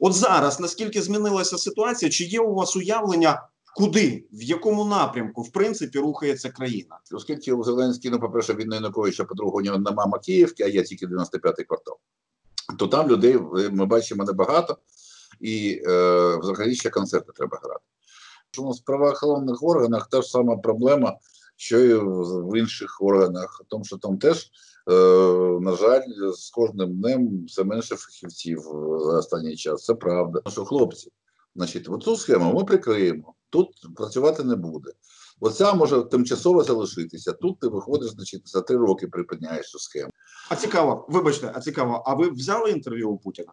От зараз наскільки змінилася ситуація, чи є у вас уявлення, куди, в якому напрямку, в принципі, рухається країна? Оскільки у Зеленський, ну, по-перше, від Януковича, по-друге, у нього нема Макіївки, а є тільки 95-й квартал, то там людей ми бачимо небагато, і е, взагалі ще концерти треба грати. У нас в правоохоронних органах та ж сама проблема, що і в інших органах, тому що там теж, е, на жаль, з кожним днем все менше фахівців за останній час. Це правда. Що хлопці, значить, оцю схему ми прикриємо, тут працювати не буде. Оця може тимчасово залишитися. Тут ти виходиш, значить, за три роки припиняєш цю схему. А цікаво, вибачте, а цікаво, а ви взяли інтерв'ю у Путіна?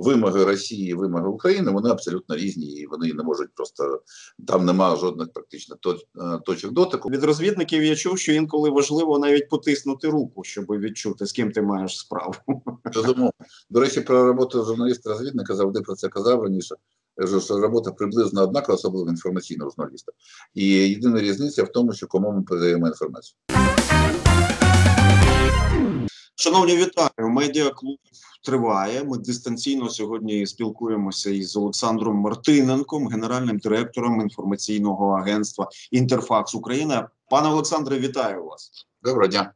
Вимоги Росії, вимоги України, вони абсолютно різні, і вони не можуть просто там немає жодних практично е, точок дотику. Від розвідників я чув, що інколи важливо навіть потиснути руку, щоб відчути, з ким ти маєш справу. Безумовно. До речі, про роботу журналіста-розвідника завжди про це казав раніше. Що робота приблизно однакова, особливо інформаційного журналіста. І єдина різниця в тому, що кому ми передаємо інформацію. Шановні вітаю, медіаклуб триває. Ми дистанційно сьогодні спілкуємося із Олександром Мартиненком, генеральним директором інформаційного агентства Інтерфакс Україна. Пане Олександре, вітаю вас. Доброго дня.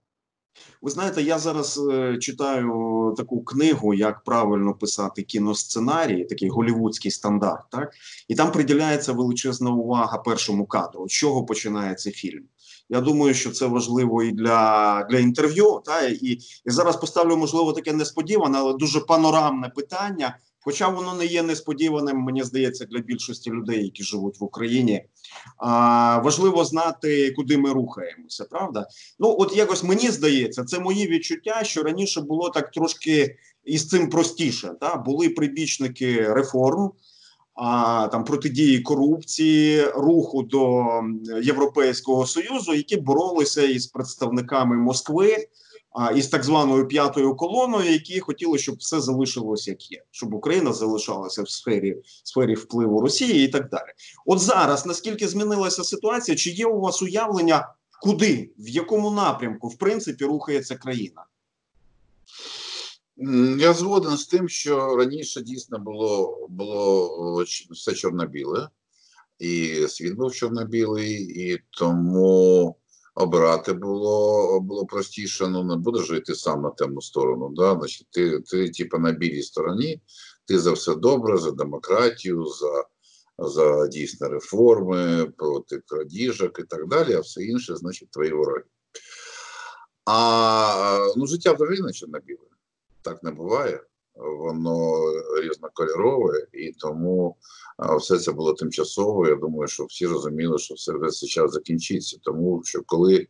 Ви знаєте, я зараз е, читаю таку книгу, як правильно писати кіносценарії, такий голівудський стандарт. Так і там приділяється величезна увага першому кадру. З чого починається фільм? Я думаю, що це важливо і для для інтерв'ю. Та і, і зараз поставлю можливо таке несподіване, але дуже панорамне питання. Хоча воно не є несподіваним, мені здається, для більшості людей, які живуть в Україні. А, Важливо знати, куди ми рухаємося. Правда, ну от якось мені здається, це мої відчуття, що раніше було так трошки із цим простіше. Та були прибічники реформ а, там протидії корупції, руху до Європейського союзу, які боролися із представниками Москви. А із так званою п'ятою колоною, які хотіли, щоб все залишилось як є, щоб Україна залишалася в сфері сфері впливу Росії і так далі. От зараз наскільки змінилася ситуація, чи є у вас уявлення, куди в якому напрямку в принципі рухається країна? Я згоден з тим, що раніше дійсно було було все чорно-біле, і світ був чорно-білий, і тому обирати було було простіше. Ну не будеш жити сам на темну сторону. Да? Значить, Ти, ти типу, на білій стороні, ти за все добре, за демократію, за за дійсні реформи, проти крадіжок і так далі, а все інше, значить, твої вороги. А ну, життя взагалі не чорно-біле так не буває. Воно різнокольорове, і тому все це було тимчасово. Я думаю, що всі розуміли, що все весь час закінчиться. Тому що коли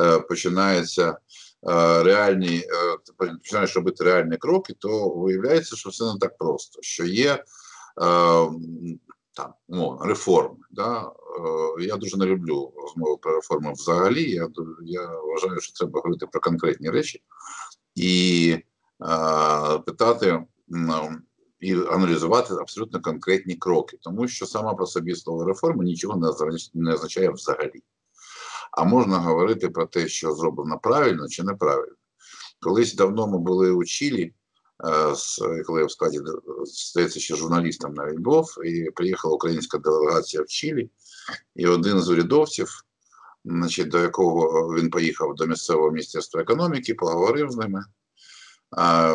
е, починаються е, реальні, е, починаєш робити реальні кроки, то виявляється, що все не так просто. Що є е, там ну, реформи. Да? Е, я дуже не люблю розмови про реформи взагалі. Я я вважаю, що треба говорити про конкретні речі. І питати і аналізувати абсолютно конкретні кроки, тому що сама по собі слово реформи нічого не означає взагалі. А можна говорити про те, що зроблено правильно чи неправильно. Колись давно ми були у Чилі, коли я в складі здається, ще журналістом навіть був, і приїхала українська делегація в Чилі, і один з урядовців, значить, до якого він поїхав до місцевого міністерства економіки, поговорив з ними.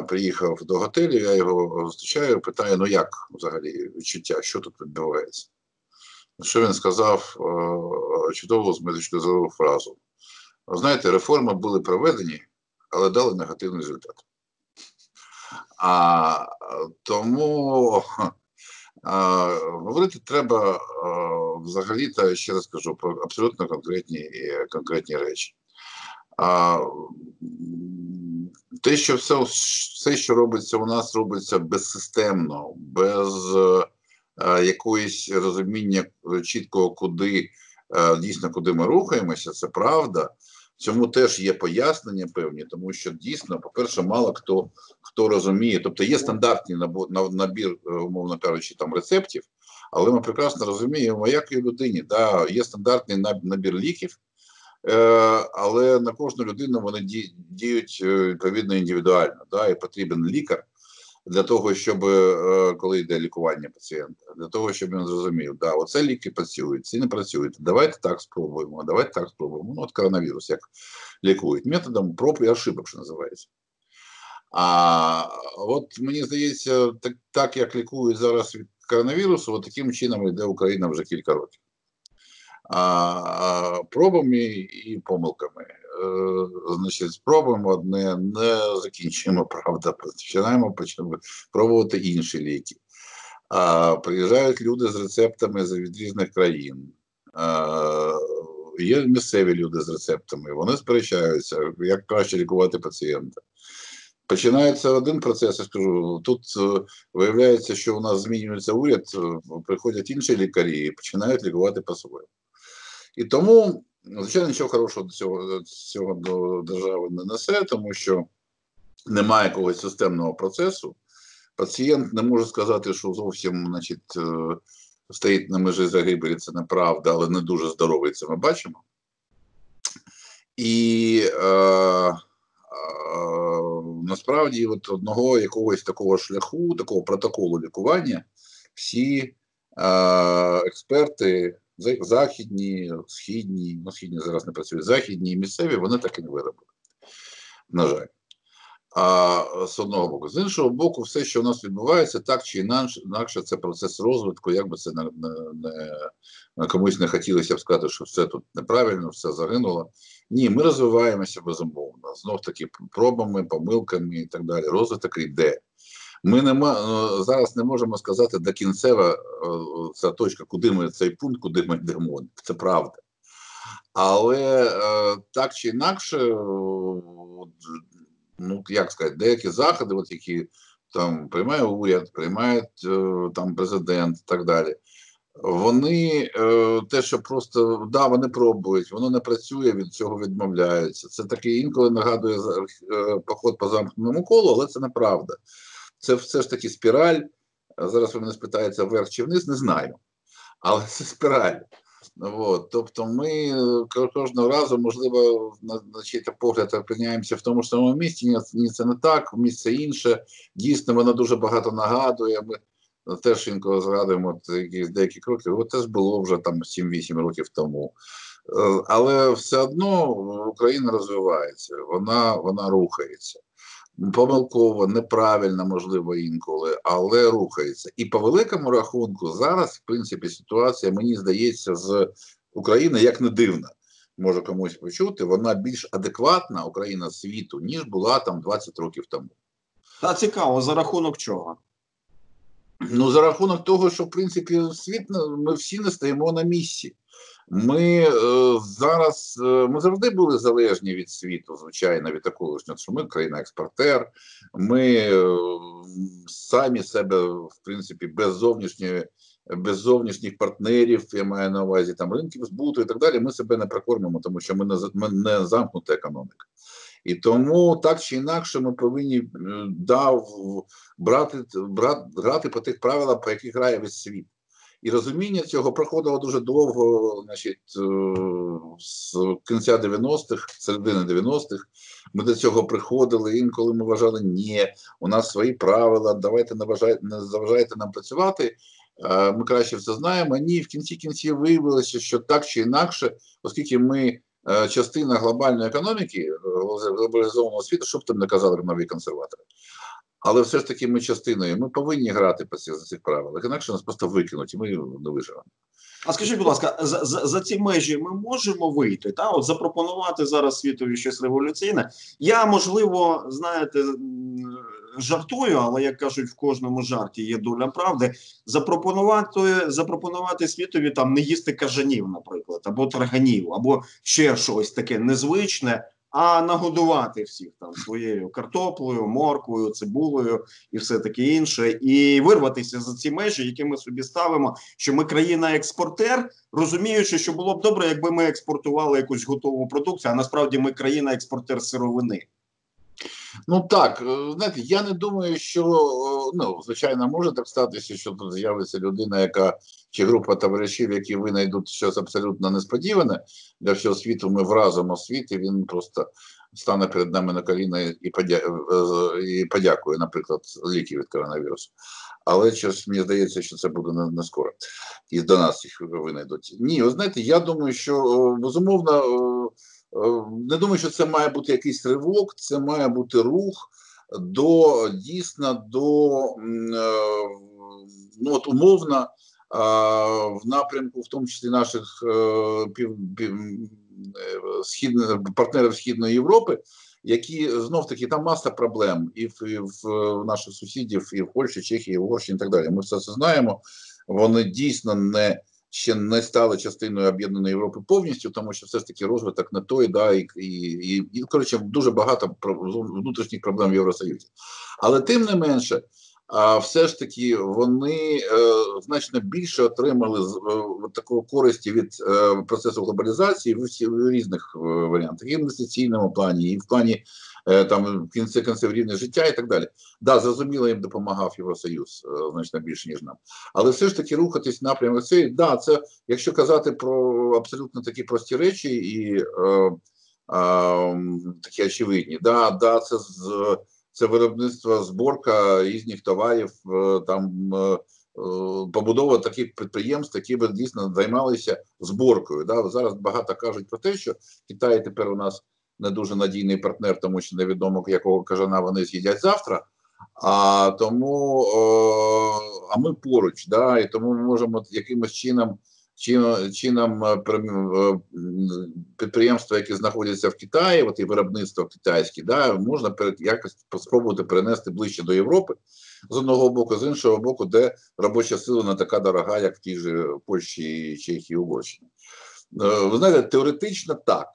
Приїхав до готелю, я його зустрічаю, питаю: ну як взагалі відчуття, що тут відбувається? Що він сказав чудову з медичною фразу? Знаєте, реформи були проведені, але дали негативний результат. А тому а, говорити треба взагалі, та ще раз кажу про абсолютно конкретні конкретні речі. А, те, що все, все, що робиться у нас, робиться безсистемно, без е, якоїсь розуміння чіткого, куди е, дійсно куди ми рухаємося, це правда. Цьому теж є пояснення певні, тому що дійсно, по-перше, мало хто хто розуміє, тобто є стандартний набір, е, умовно кажучи, там рецептів, але ми прекрасно розуміємо, як і людині, да, є стандартний набір ліків, Е, але на кожну людину вони діють е, відповідно індивідуально. Да, І потрібен лікар, для того, щоб е, коли йде лікування пацієнта, для того, щоб він зрозумів, да, оце ліки працюють, ці не працюють. Давайте так спробуємо, давайте так спробуємо. Ну, от коронавірус як лікують методом проб і ошибок, що називається. А от мені здається, так, так як лікують зараз від коронавірусу, от таким чином йде Україна вже кілька років. А, пробами і помилками. Е, значить, спробуємо одне, не закінчуємо, правда. Починаємо пробувати інші ліки. А, Приїжджають люди з рецептами від різних країн. А, Є місцеві люди з рецептами, вони сперечаються, як краще лікувати пацієнта. Починається один процес, я скажу. Тут е, виявляється, що у нас змінюється уряд, е, приходять інші лікарі і починають лікувати по-своєму. І тому, звичайно, нічого хорошого до цього, цього до держави не несе, тому що немає якогось системного процесу. Пацієнт не може сказати, що зовсім значить, е, стоїть на межі загибелі, це неправда, але не дуже здоровий, це ми бачимо. І е, насправді от одного якогось такого шляху, такого протоколу лікування, всі е, експерти, західні, східні, ну східні зараз не працюють, західні і місцеві, вони так і не виробили. На жаль. А з одного боку, з іншого боку, все, що у нас відбувається, так чи інакше, це процес розвитку. Як би це не, не, не комусь не хотілося б сказати, що все тут неправильно, все загинуло. Ні, ми розвиваємося безумовно. Знов таки пробами, помилками і так далі. Розвиток йде. Ми не ну, зараз не можемо сказати до кінцева ця точка, куди ми цей пункт, куди ми йдемо. Це правда. Але е, так чи інакше, ну як сказати, деякі заходи, от які там приймає уряд, приймає е, там президент і так далі. Вони е, те, що просто да, вони пробують, воно не працює, від цього відмовляються. Це таке інколи нагадує е, поход по замкненому колу, але це неправда. Це все ж таки спіраль. Зараз ви мене спитаєте вверх чи вниз, не знаю. Але це спіраль. От. Тобто ми е, кожного разу, можливо, на, на чий-то погляд опиняємося в тому ж самому місці. Ні, ні, це не так, місце інше. Дійсно, воно дуже багато нагадує. Ми теж інколи згадуємо якісь деякі кроки. От це ж було вже там 7-8 років тому. Е, але все одно Україна розвивається, вона, вона рухається помилково, неправильно, можливо, інколи, але рухається. І по великому рахунку, зараз, в принципі, ситуація, мені здається, з України як не дивна. Може комусь почути, вона більш адекватна Україна світу, ніж була там 20 років тому. Та цікаво, за рахунок чого? Ну, за рахунок того, що в принципі світ ми всі не стоїмо на місці. Ми е, зараз е, ми завжди були залежні від світу, звичайно, від такого що ми країна-експортер, ми е, самі себе, в принципі, без зовнішньої. Без зовнішніх партнерів, я маю на увазі там ринків збуту і так далі. Ми себе не прикормимо, тому що ми не ми не замкнута економіка. І тому так чи інакше ми повинні дав брати брати, грати по тих правилах, по яких грає весь світ. І розуміння цього проходило дуже довго, значить, е, з кінця 90-х, середини 90-х. Ми до цього приходили. Інколи ми вважали, ні, у нас свої правила, давайте не заважайте нам працювати. Е, ми краще все знаємо. Ні, в кінці кінців виявилося, що так чи інакше, оскільки ми е, частина глобальної економіки, глобалізованого світу, щоб там не казали нові консерватори. Але все ж таки ми частиною, ми повинні грати по цих, за цих правилах, інакше нас просто викинуть, і ми не виживемо. А скажіть, будь ласка, за за, за ці межі ми можемо вийти? Та от запропонувати зараз світові щось революційне. Я можливо, знаєте, жартую, але як кажуть, в кожному жарті є доля правди. Запропонувати запропонувати світові там не їсти кажанів, наприклад, або тарганів, або ще щось таке незвичне а нагодувати всіх там своєю картоплею, морквою, цибулею і все таке інше, і вирватися за ці межі, які ми собі ставимо, що ми країна-експортер, розуміючи, що було б добре, якби ми експортували якусь готову продукцію, а насправді ми країна-експортер сировини. Ну так, е, знаєте, я не думаю, що ну, звичайно може так статися, що тут з'явиться людина, яка чи група товаришів, які винайдуть щось абсолютно несподіване для всього світу. Ми вразимо світ, і він просто стане перед нами на коліна і подя... і подякує, наприклад, ліки від коронавірусу. Але щось мені здається, що це буде не скоро. І до нас їх винайдуть. Ні, ви знаєте, я думаю, що безумовно не думаю, що це має бути якийсь ривок, це має бути рух до дійсно до ну от умовно в напрямку, в тому числі наших е, пів, пів, е, східних партнерів Східної Європи, які знов таки там маса проблем і в, і в наших сусідів, і в Польщі, Чехії, в Угорщині і так далі. Ми все це знаємо. Вони дійсно не ще не стали частиною об'єднаної Європи повністю, тому що все ж таки розвиток не той, да, і і, і, і коротше дуже багато внутрішніх проблем в Євросоюзі. Але тим не менше, а все ж таки вони е, значно більше отримали з е, такої користі від е, процесу глобалізації в, в різних е, варіантах, і в інвестиційному плані, і в плані е, там кінці кінців рівня життя, і так далі. Да, зрозуміло, їм допомагав Євросоюз е, значно більше ніж нам, але все ж таки рухатись напрямок цей, да, це якщо казати про абсолютно такі прості речі і е, е, такі очевидні, да, да, це з це виробництво зборка різних товарів, е, там побудова таких підприємств, які би дійсно займалися зборкою. Да? Зараз багато кажуть про те, що Китай тепер у нас не дуже надійний партнер, тому що невідомо якого кажана вони з'їдять завтра. А тому а ми поруч, да, і тому ми можемо якимось чином чином, чином підприємства, які знаходяться в Китаї, от і виробництво китайське, да, можна якось спробувати перенести ближче до Європи з одного боку, з іншого боку, де робоча сила не така дорога, як в тій же Польщі, Чехії, Угорщині. Е, ви знаєте, теоретично так.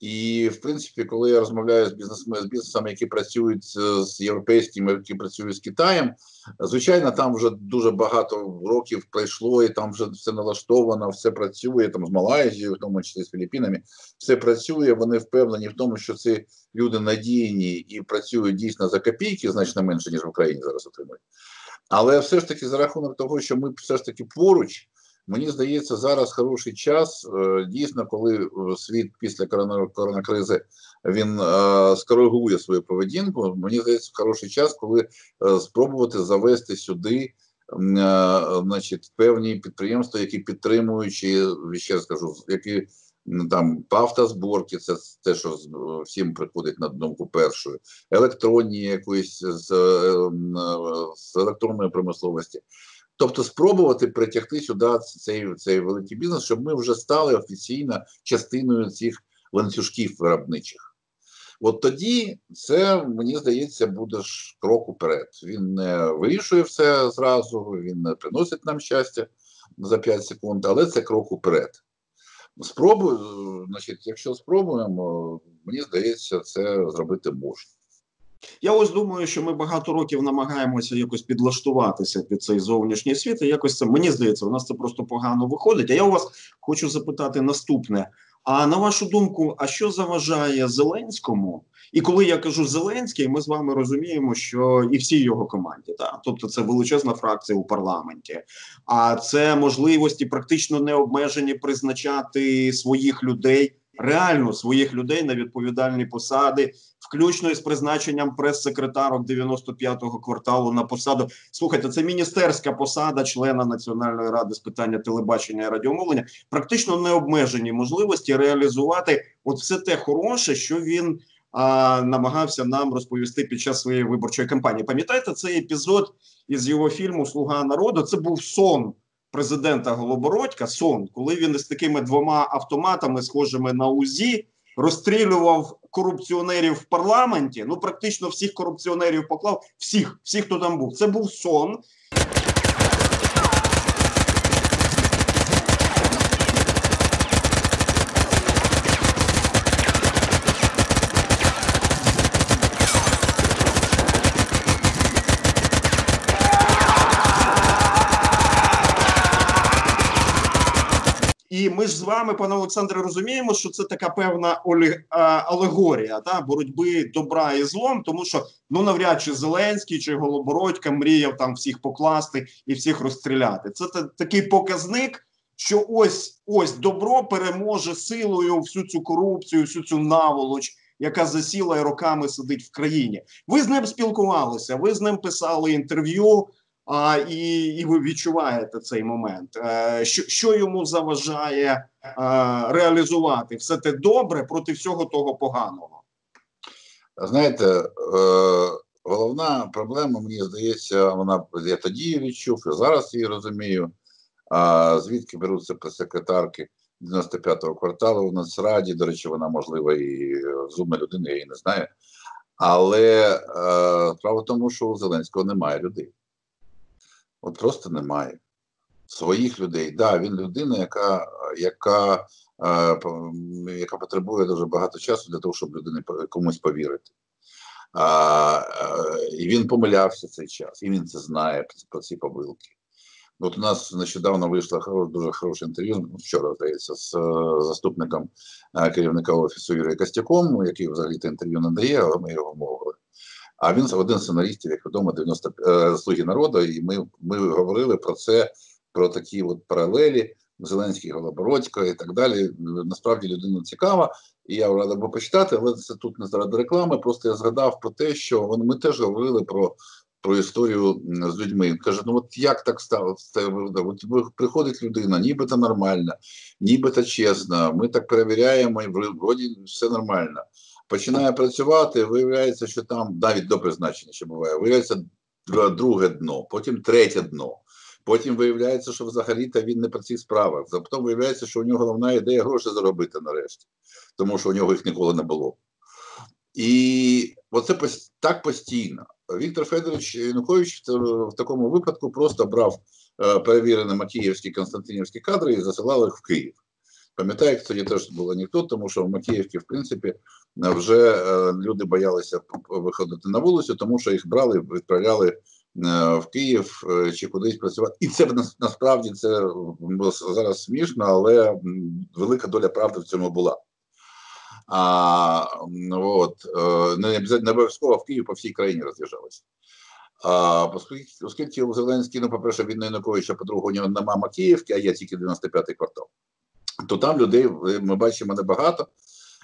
І, в принципі, коли я розмовляю з бізнесами з бізнесами, які працюють з європейськими, які працюють з Китаєм, звичайно, там вже дуже багато років пройшло, і там вже все налаштовано, все працює там з Малайзією, в тому числі з Філіппінами, все працює. Вони впевнені в тому, що ці люди надійні і працюють дійсно за копійки, значно менше ніж в Україні зараз отримують. Але все ж таки, за рахунок того, що ми все ж таки поруч. Мені здається, зараз хороший час. Е, дійсно, коли е, світ після коронакризи він е, скоригує свою поведінку. Мені здається, хороший час, коли спробувати завести сюди. Значить, певні підприємства, які підтримуючи, ще скажу, які там павтозборки, це те, що всім приходить на думку першою, електронні якоїсь з, з електронної промисловості. Тобто спробувати притягти сюди цей цей великий бізнес, щоб ми вже стали офіційно частиною цих ланцюжків виробничих. От тоді це, мені здається, буде ж крок уперед. Він не вирішує все зразу, він не приносить нам щастя за 5 секунд, але це крок уперед. Спробую, значить, якщо спробуємо, мені здається, це зробити можна. Я ось думаю, що ми багато років намагаємося якось підлаштуватися під цей зовнішній світ. і Якось це мені здається, у нас це просто погано виходить. А я у вас хочу запитати наступне: а на вашу думку, а що заважає Зеленському? І коли я кажу Зеленський, ми з вами розуміємо, що і всі його команді, так? тобто це величезна фракція у парламенті, а це можливості практично необмежені призначати своїх людей реально своїх людей на відповідальні посади, включно із призначенням прес-секретарок 95-го кварталу на посаду. Слухайте, це міністерська посада члена Національної ради з питання телебачення і радіомовлення. Практично необмежені можливості реалізувати от все те хороше, що він. А намагався нам розповісти під час своєї виборчої кампанії. Пам'ятаєте цей епізод із його фільму Слуга народу? Це був сон президента Голобородька сон, коли він із такими двома автоматами, схожими на УЗІ, розстрілював корупціонерів в парламенті. Ну практично всіх корупціонерів поклав, всіх, всіх, хто там був. Це був сон. І ми ж з вами, пане Олександре, розуміємо, що це така певна олі... алегорія та боротьби добра і злом, тому що ну навряд чи Зеленський чи Голобородька мріяв там всіх покласти і всіх розстріляти. Це такий показник, що ось ось добро переможе силою всю цю корупцію, всю цю наволоч яка засіла і роками сидить в країні. Ви з ним спілкувалися, ви з ним писали інтерв'ю. А, і і ви відчуваєте цей момент, е, що що йому заважає е, реалізувати все те добре проти всього того поганого? Знаєте, е, головна проблема, мені здається, вона я тоді відчув, і зараз її розумію. А звідки беруться секретарки 95-го кварталу у Нацраді, до речі, вона можлива і зумна людина, я її не знаю. Але справа в тому, що у Зеленського немає людей. От просто немає. Своїх людей. Да, він людина, яка яка, е, яка потребує дуже багато часу для того, щоб людини комусь повірити. А, е, І він помилявся цей час, і він це знає про ці помилки. От у нас нещодавно вийшло дуже хороше інтерв'ю, вчора здається, з е, заступником е, керівника офісу Юрія Костяком, який взагалі те інтерв'ю не дає, але ми його мовили. А він один з сценаристів, як відомо, 90 е, слуги народу, і ми ми говорили про це, про такі от паралелі. Зеленський Голобородько і так далі. Насправді людина цікава, і я радий би почитати, але це тут не заради реклами. Просто я згадав про те, що ми теж говорили про про історію з людьми. Він каже: ну от як так сталося? От приходить людина, нібито нормальна, нібито чесна. Ми так перевіряємо, і вроді все нормально. Починає працювати, виявляється, що там навіть до призначення ще буває, виявляється друге дно, потім третє дно. Потім виявляється, що взагалі-то він не про цих справах. Потім виявляється, що у нього головна ідея гроші заробити нарешті, тому що у нього їх ніколи не було. І оце так постійно. Віктор Федорович Янукович в такому випадку просто брав е, перевірені макіївські константинівські кадри і засилав їх в Київ. Пам'ятаю, тоді теж було ніхто, тому що в Макіївці, в принципі, вже е, люди боялися виходити на вулицю, тому що їх брали, відправляли е, в Київ чи кудись працювати. І це насправді це зараз смішно, але велика доля правди в цьому була. А, от, е, Не не обов'язково в Київ по всій країні роз'їжджалися. А, Оскільки, оскільки у Зеленський, ну, по-перше, він не Януковича, по-друге, у нього нема Макіївки, а є тільки 95-й квартал, то там людей ми бачимо небагато,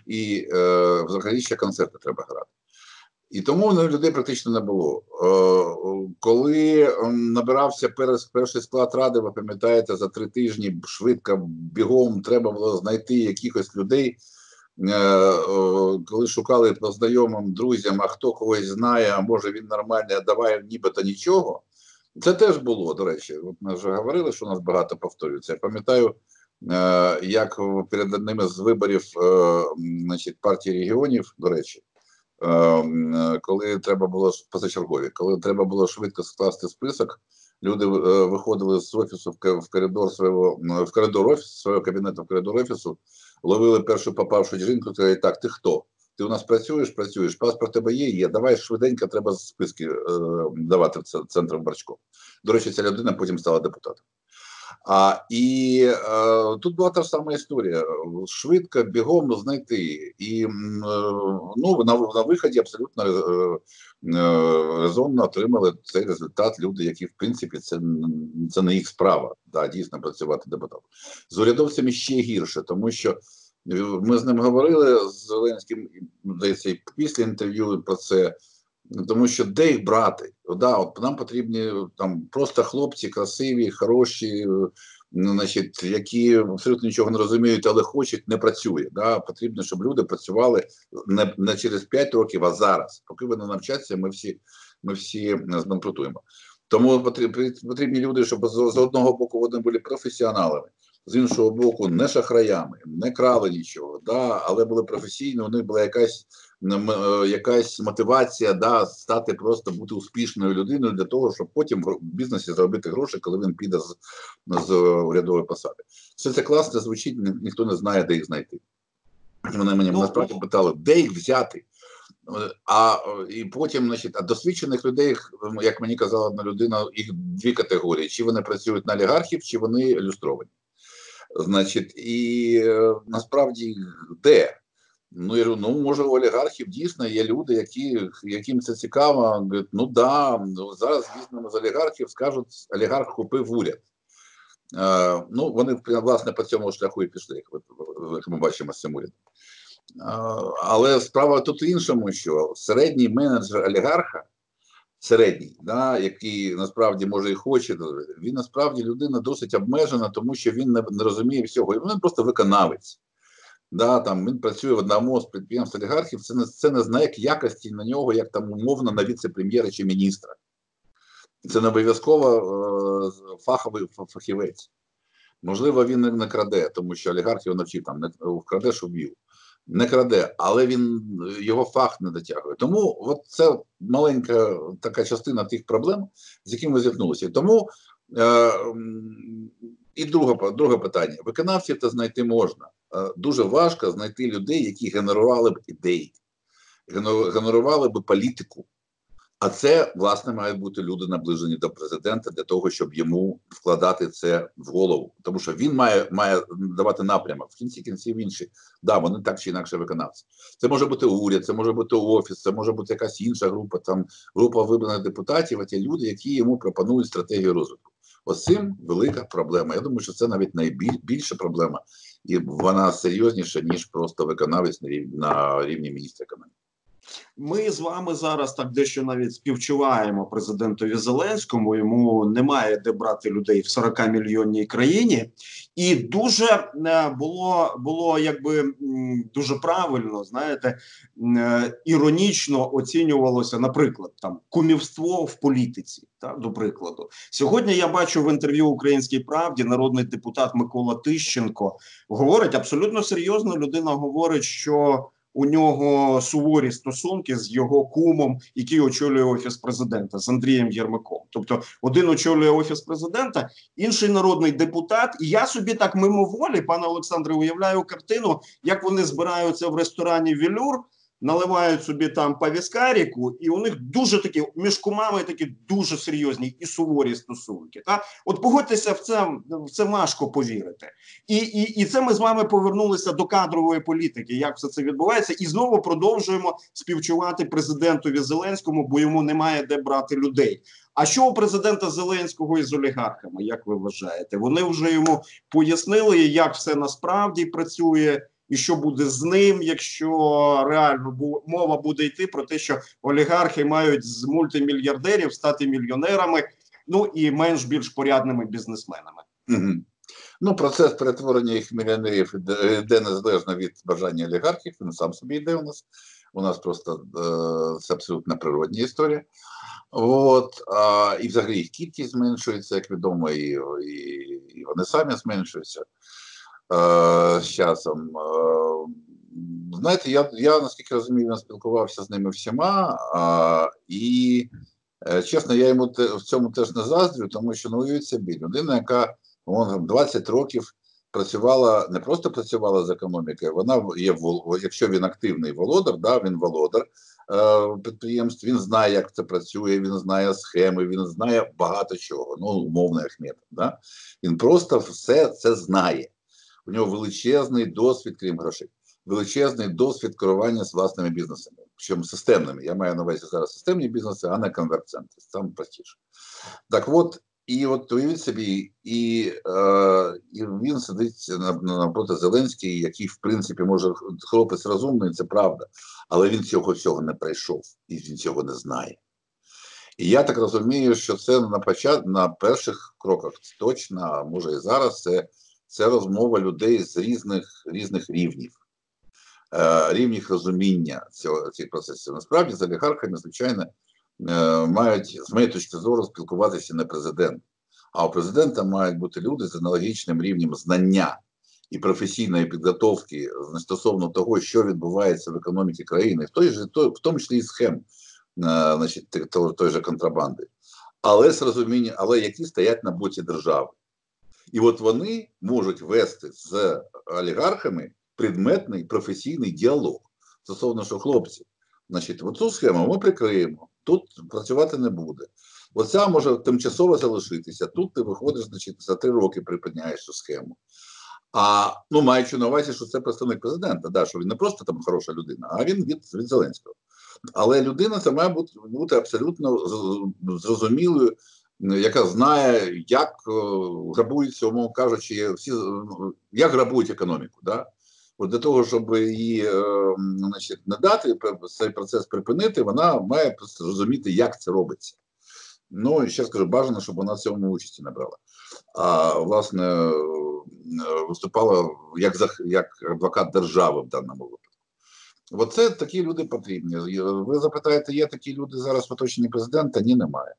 і е, взагалі ще концерти треба грати. І тому ну, людей практично не було. Е, коли набирався перший склад ради, ви пам'ятаєте, за три тижні швидко бігом треба було знайти якихось людей. Е, коли шукали по знайомим друзям, а хто когось знає, а може він нормальний, а давай нібито нічого. Це теж було, до речі. От Ми вже говорили, що у нас багато повторюється. Я пам'ятаю, е, як перед одним з виборів е, значить, партії регіонів, до речі, коли треба було позачергові, коли треба було швидко скласти список, люди виходили з офісу в коридор свого в коридор офісу, свого кабінету в коридор офісу ловили першу попавшу жінку, сказали, так, ти хто? Ти у нас працюєш, працюєш, паспорт тебе є, є. Давай швиденько треба списки е, давати в центр Барчко. До речі, ця людина потім стала депутатом. А, І е, тут була та ж сама історія: швидко бігом знайти. І е, ну, на на виході абсолютно е, е, резонно отримали цей результат. Люди, які в принципі це це не їх справа, да, дійсно працювати депутатом. З урядовцями ще гірше, тому що ми з ним говорили з Зеленським здається, після інтерв'ю про це. Тому що де їх брати? Да, от Нам потрібні там просто хлопці, красиві, хороші, ну, значить, які абсолютно нічого не розуміють, але хочуть, не працює. Да? Потрібно, щоб люди працювали не не через 5 років, а зараз. Поки вони навчаться, ми всі ми всі збанкрутуємо. Тому потрібні люди, щоб з одного боку вони були професіоналами, з іншого боку, не шахраями, не крали нічого, да, але були професійні, у них була якась е, якась мотивація да, стати просто бути успішною людиною для того, щоб потім в бізнесі заробити гроші, коли він піде з з урядової посади. Все це класно звучить, ні, ніхто не знає, де їх знайти. Вони мені ну, насправді питали, де їх взяти. А і потім, значить, а досвідчених людей, як мені казала одна людина, їх дві категорії: чи вони працюють на олігархів, чи вони люстровані. Значить, і е, насправді де? Ну, я, ну, може, у олігархів дійсно є люди, які, яким це цікаво. Говорять, ну да, ну, зараз візьмемо з олігархів, скажуть, олігарх купив уряд. Е, ну, вони власне по цьому шляху і пішли, як, ми бачимо з цим урядом. Але справа тут в іншому, що середній менеджер олігарха, середній, да, який насправді може і хоче, він насправді людина досить обмежена, тому що він не, не розуміє всього. Він просто виконавець. Да, там Він працює в одному з підприємств олігархів, це не це не знак якості на нього, як там умовно на віце-прем'єра чи міністра. Це не обов'язково е, фаховий фахівець. Можливо, він не краде, тому що олігарх його навчив там не вкрадеш уб'ю. Не краде, але він його фах не дотягує. Тому от це маленька така частина тих проблем, з якими ми зіткнулися. Тому е, і друге, друге питання: виконавців та знайти можна. Е, дуже важко знайти людей, які генерували б ідеї, генерували б політику. А це, власне, мають бути люди наближені до президента для того, щоб йому вкладати це в голову. Тому що він має має давати напрямок в кінці кінців інші. Да, вони так чи інакше виконавці. Це може бути уряд, це може бути офіс, це може бути якась інша група, там група вибраних депутатів, а ті люди, які йому пропонують стратегію розвитку. Ось цим велика проблема. Я думаю, що це навіть найбільша проблема, і вона серйозніша ніж просто виконавець на рівні, міністра економіки. Ми з вами зараз так дещо навіть співчуваємо президентові Зеленському. Йому немає де брати людей в 40 мільйонній країні, і дуже е, було було якби дуже правильно, знаєте, е, іронічно оцінювалося, наприклад, там кумівство в політиці. Та до прикладу, сьогодні я бачу в інтерв'ю Українській правді народний депутат Микола Тищенко говорить абсолютно серйозно. Людина говорить, що у нього суворі стосунки з його кумом, який очолює офіс президента з Андрієм Єрмаком. Тобто, один очолює офіс президента, інший народний депутат. І я собі так мимоволі, пане Олександре, уявляю картину, як вони збираються в ресторані Вілюр наливають собі там по віскаріку, і у них дуже такі між кумами такі дуже серйозні і суворі стосунки. Та от погодьтеся в це в це важко повірити, і, і, і це ми з вами повернулися до кадрової політики. Як все це відбувається, і знову продовжуємо співчувати президентові Зеленському, бо йому немає де брати людей. А що у президента Зеленського із олігархами? Як ви вважаєте? Вони вже йому пояснили, як все насправді працює і що буде з ним, якщо реально мова буде йти про те, що олігархи мають з мультимільярдерів стати мільйонерами, ну і менш більш порядними бізнесменами. Угу. Ну, процес перетворення їх мільйонерів йде незалежно від бажання олігархів. Він сам собі йде у нас. У нас просто е, це абсолютно природня історія. От, а, І взагалі їх кількість зменшується, як відомо, і, і, і вони самі зменшуються. Е, з часом. Е, знаєте, я я наскільки розумію, він спілкувався з ними всіма, а, і е, чесно, я йому в цьому теж не заздрю, тому що ну, собі, людина, яка вон, 20 років працювала, не просто працювала з економікою, вона є якщо він активний володар, да, він володар е, підприємств, він знає, як це працює, він знає схеми, він знає багато чого. Ну, умовний Ахмед. Да? Він просто все це знає. У нього величезний досвід, крім грошей, величезний досвід керування з власними бізнесами, причому системними. Я маю на увазі зараз системні бізнеси, а не конверт-центри. Саме простіше. Так от, і от уявіть собі, і е, і він сидить напроти Зеленський, який, в принципі, може хлопець розумний, це правда, але він цього всього не пройшов і він цього не знає. І я так розумію, що це на почат, на перших кроках точно, а може і зараз це це розмова людей з різних різних рівнів, е, рівнів розуміння цього цих процесів. Насправді, з олігархами, звичайно, е, мають, з моєї точки зору, спілкуватися не президент. А у президента мають бути люди з аналогічним рівнем знання і професійної підготовки стосовно того, що відбувається в економіці країни, в той же в тому числі і схем, е, значить, той, же контрабанди, але з розумінням, але які стоять на боці держави. І от вони можуть вести з олігархами предметний професійний діалог стосовно що хлопці. Значить, оцю схему ми прикриємо, тут працювати не буде. Оця може тимчасово залишитися. Тут ти виходиш, значить, за три роки припиняєш цю схему. А ну маючи на увазі, що це представник президента, да, що він не просто там хороша людина, а він від від Зеленського. Але людина це має бути бути абсолютно зрозумілою яка знає, як е, грабується, умовно кажучи, всі як грабують економіку. Да? От для того, щоб її е, значить, надати, цей процес припинити, вона має просто розуміти, як це робиться. Ну і ще скажу, бажано, щоб вона в цьому участі набрала. А власне виступала як як адвокат держави в даному випадку. Оце такі люди потрібні. Ви запитаєте, є такі люди зараз в оточенні президента? Ні, немає.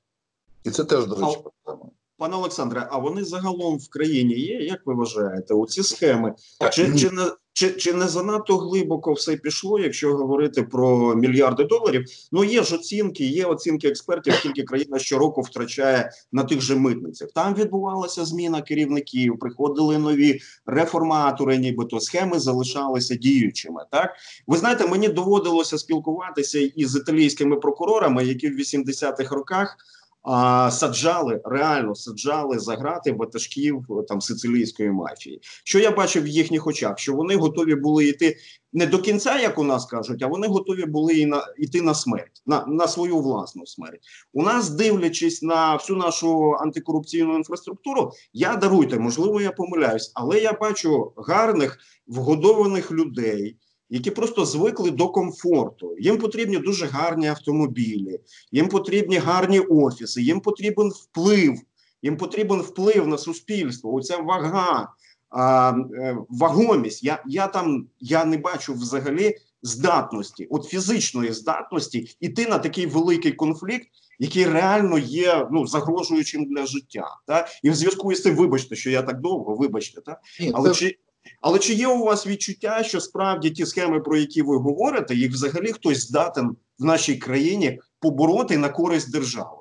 І це теж до речі, проблема. Пане Олександре, а вони загалом в країні є, як ви вважаєте, у ці схеми? Чи чи, не чи, чи не занадто глибоко все пішло, якщо говорити про мільярди доларів? Ну є ж оцінки, є оцінки експертів, скільки країна щороку втрачає на тих же митницях. Там відбувалася зміна керівників, приходили нові реформатори, нібито схеми залишалися діючими. Так ви знаєте, мені доводилося спілкуватися із італійськими прокурорами, які в 80-х роках а, саджали реально саджали за грати ватажків там сицилійської мафії. Що я бачив в їхніх очах? Що вони готові були йти не до кінця, як у нас кажуть, а вони готові були і на йти на смерть, на, на свою власну смерть. У нас, дивлячись на всю нашу антикорупційну інфраструктуру, я даруйте, можливо, я помиляюсь, але я бачу гарних вгодованих людей які просто звикли до комфорту. Їм потрібні дуже гарні автомобілі, їм потрібні гарні офіси, їм потрібен вплив, їм потрібен вплив на суспільство. Оця вага, а, е, вагомість. Я я там я не бачу взагалі здатності, от фізичної здатності іти на такий великий конфлікт. Який реально є ну загрожуючим для життя, та і в зв'язку із цим, вибачте, що я так довго, вибачте, та але це... чи але чи є у вас відчуття, що справді ті схеми, про які ви говорите, їх взагалі хтось здатен в нашій країні побороти на користь держави?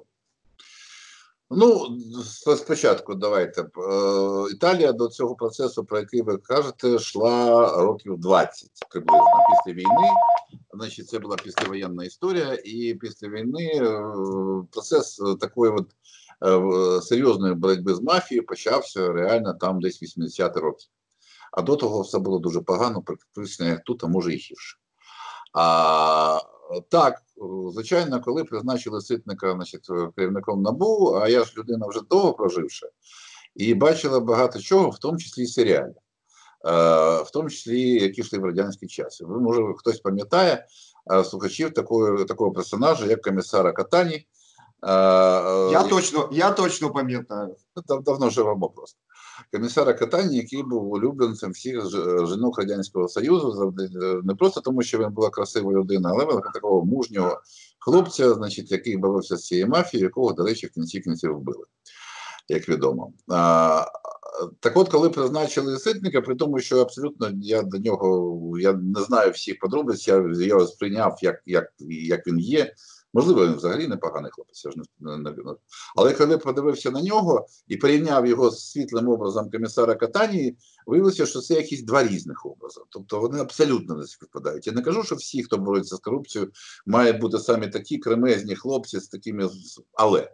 Ну, спочатку давайте. Е, Італія до цього процесу, про який ви кажете, йшла років 20 приблизно після війни. Значить, це була післявоєнна історія, і після війни е, процес такої от е, серйозної боротьби з мафією почався реально там десь 80-ті роки. А до того все було дуже погано, практично як тут, а може і гірше. А так, звичайно, коли призначили ситника значить, керівником набу, а я ж людина вже довго проживши, і бачила багато чого, в тому числі і серіалів, в тому числі які йшли в радянський час. Ви, може, хтось пам'ятає слухачів такого такого персонажа, як комісара Катані. Я точно я точно пам'ятаю. Давно живемо просто комісара Катані, який був улюбленцем всіх жінок Радянського Союзу, не просто тому, що він була красива людина, але він такого мужнього хлопця, значить, який бавився з цією мафією, якого, до речі, в кінці кінців вбили, як відомо. А, так от, коли призначили ситника, при тому, що абсолютно я до нього я не знаю всіх подробиць, я його сприйняв, як як, як він є. Можливо, він взагалі непоганий хлопець, я ж не, не, не. але коли подивився на нього і порівняв його з світлим образом комісара Катанії, виявилося, що це якісь два різних образи. Тобто вони абсолютно не співпадають. Я не кажу, що всі, хто бореться з корупцією, мають бути самі такі кремезні хлопці з такими. Але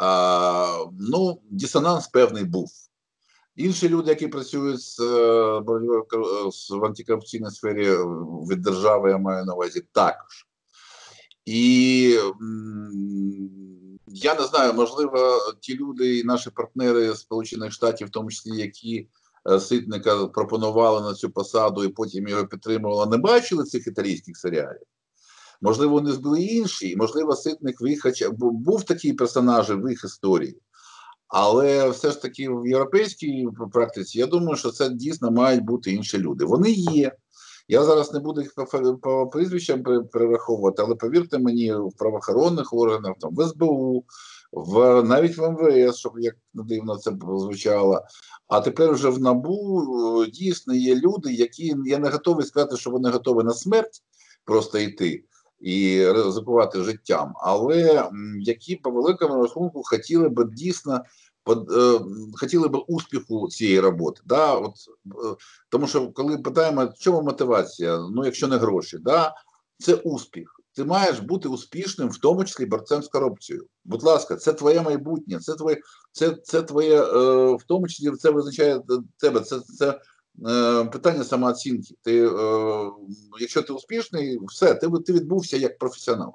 а, ну, дисонанс певний був. Інші люди, які працюють з, е, в антикорупційній сфері від держави, я маю на увазі також. І я не знаю, можливо, ті люди і наші партнери Сполучених Штатів, в тому числі які е, Ситника пропонували на цю посаду і потім його підтримували, не бачили цих італійських серіалів. Можливо, вони були інші, можливо, Ситник хоча був такий персонаж в їх історії. Але все ж таки в європейській практиці я думаю, що це дійсно мають бути інші люди. Вони є. Я зараз не буду їх по, по прізвищам перераховувати, але повірте мені, в правоохоронних органах, там, в СБУ, в навіть в МВС, щоб як дивно це звучало. А тепер вже в НАБУ дійсно є люди, які я не готовий сказати, що вони готові на смерть просто йти. І ризикувати життям, але які по великому рахунку хотіли б дійсно Е, хотіли б успіху цієї роботи. Да? От, е, Тому що коли питаємо, в чому мотивація, ну якщо не гроші, да? це успіх. Ти маєш бути успішним, в тому числі борцем з корупцією. Будь ласка, це твоє майбутнє, це твоє, це, це твоє, е, в тому числі це визначає тебе. Це це е, питання самооцінки. Ти, е, Якщо ти успішний, все, ти ти відбувся як професіонал.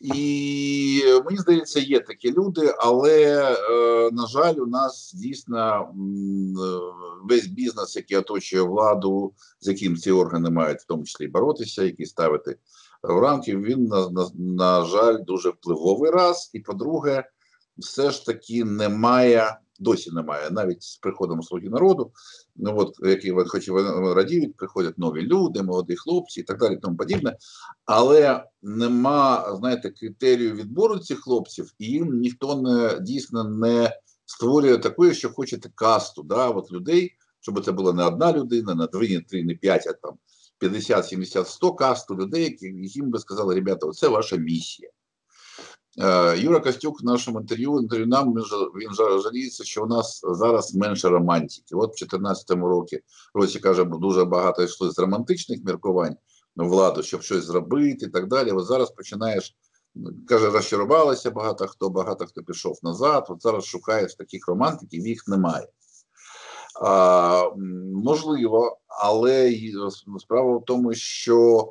І мені здається, є такі люди, але е, на жаль, у нас дійсно весь бізнес, який оточує владу, з яким ці органи мають в тому числі боротися, які ставити в рамки, він на, на, на жаль дуже впливовий раз. І по-друге, все ж таки немає, досі немає, навіть з приходом слуги народу. Ну от які хоч вони радіють, приходять нові люди, молоді хлопці і так далі, тому подібне. Але нема, знаєте, критерію відбору цих хлопців, і їм ніхто не дійсно не створює такої, що хочете касту, да, от людей, щоб це була не одна людина, не дві, не три, не п'ять, а там 50, 70, 100 касту людей, яким би сказали, ребята, це ваша місія. Е, Юра Костюк в нашому інтерв'ю інтерв'ю нам він жаліється, що у нас зараз менше романтики. От в 2014 році році каже, дуже багато йшло з романтичних міркувань владу, щоб щось зробити і так далі. От зараз починаєш. Каже, розчарувалися багато хто, багато хто пішов назад. От зараз шукаєш таких романтиків, їх немає. А, Можливо, але справа в тому, що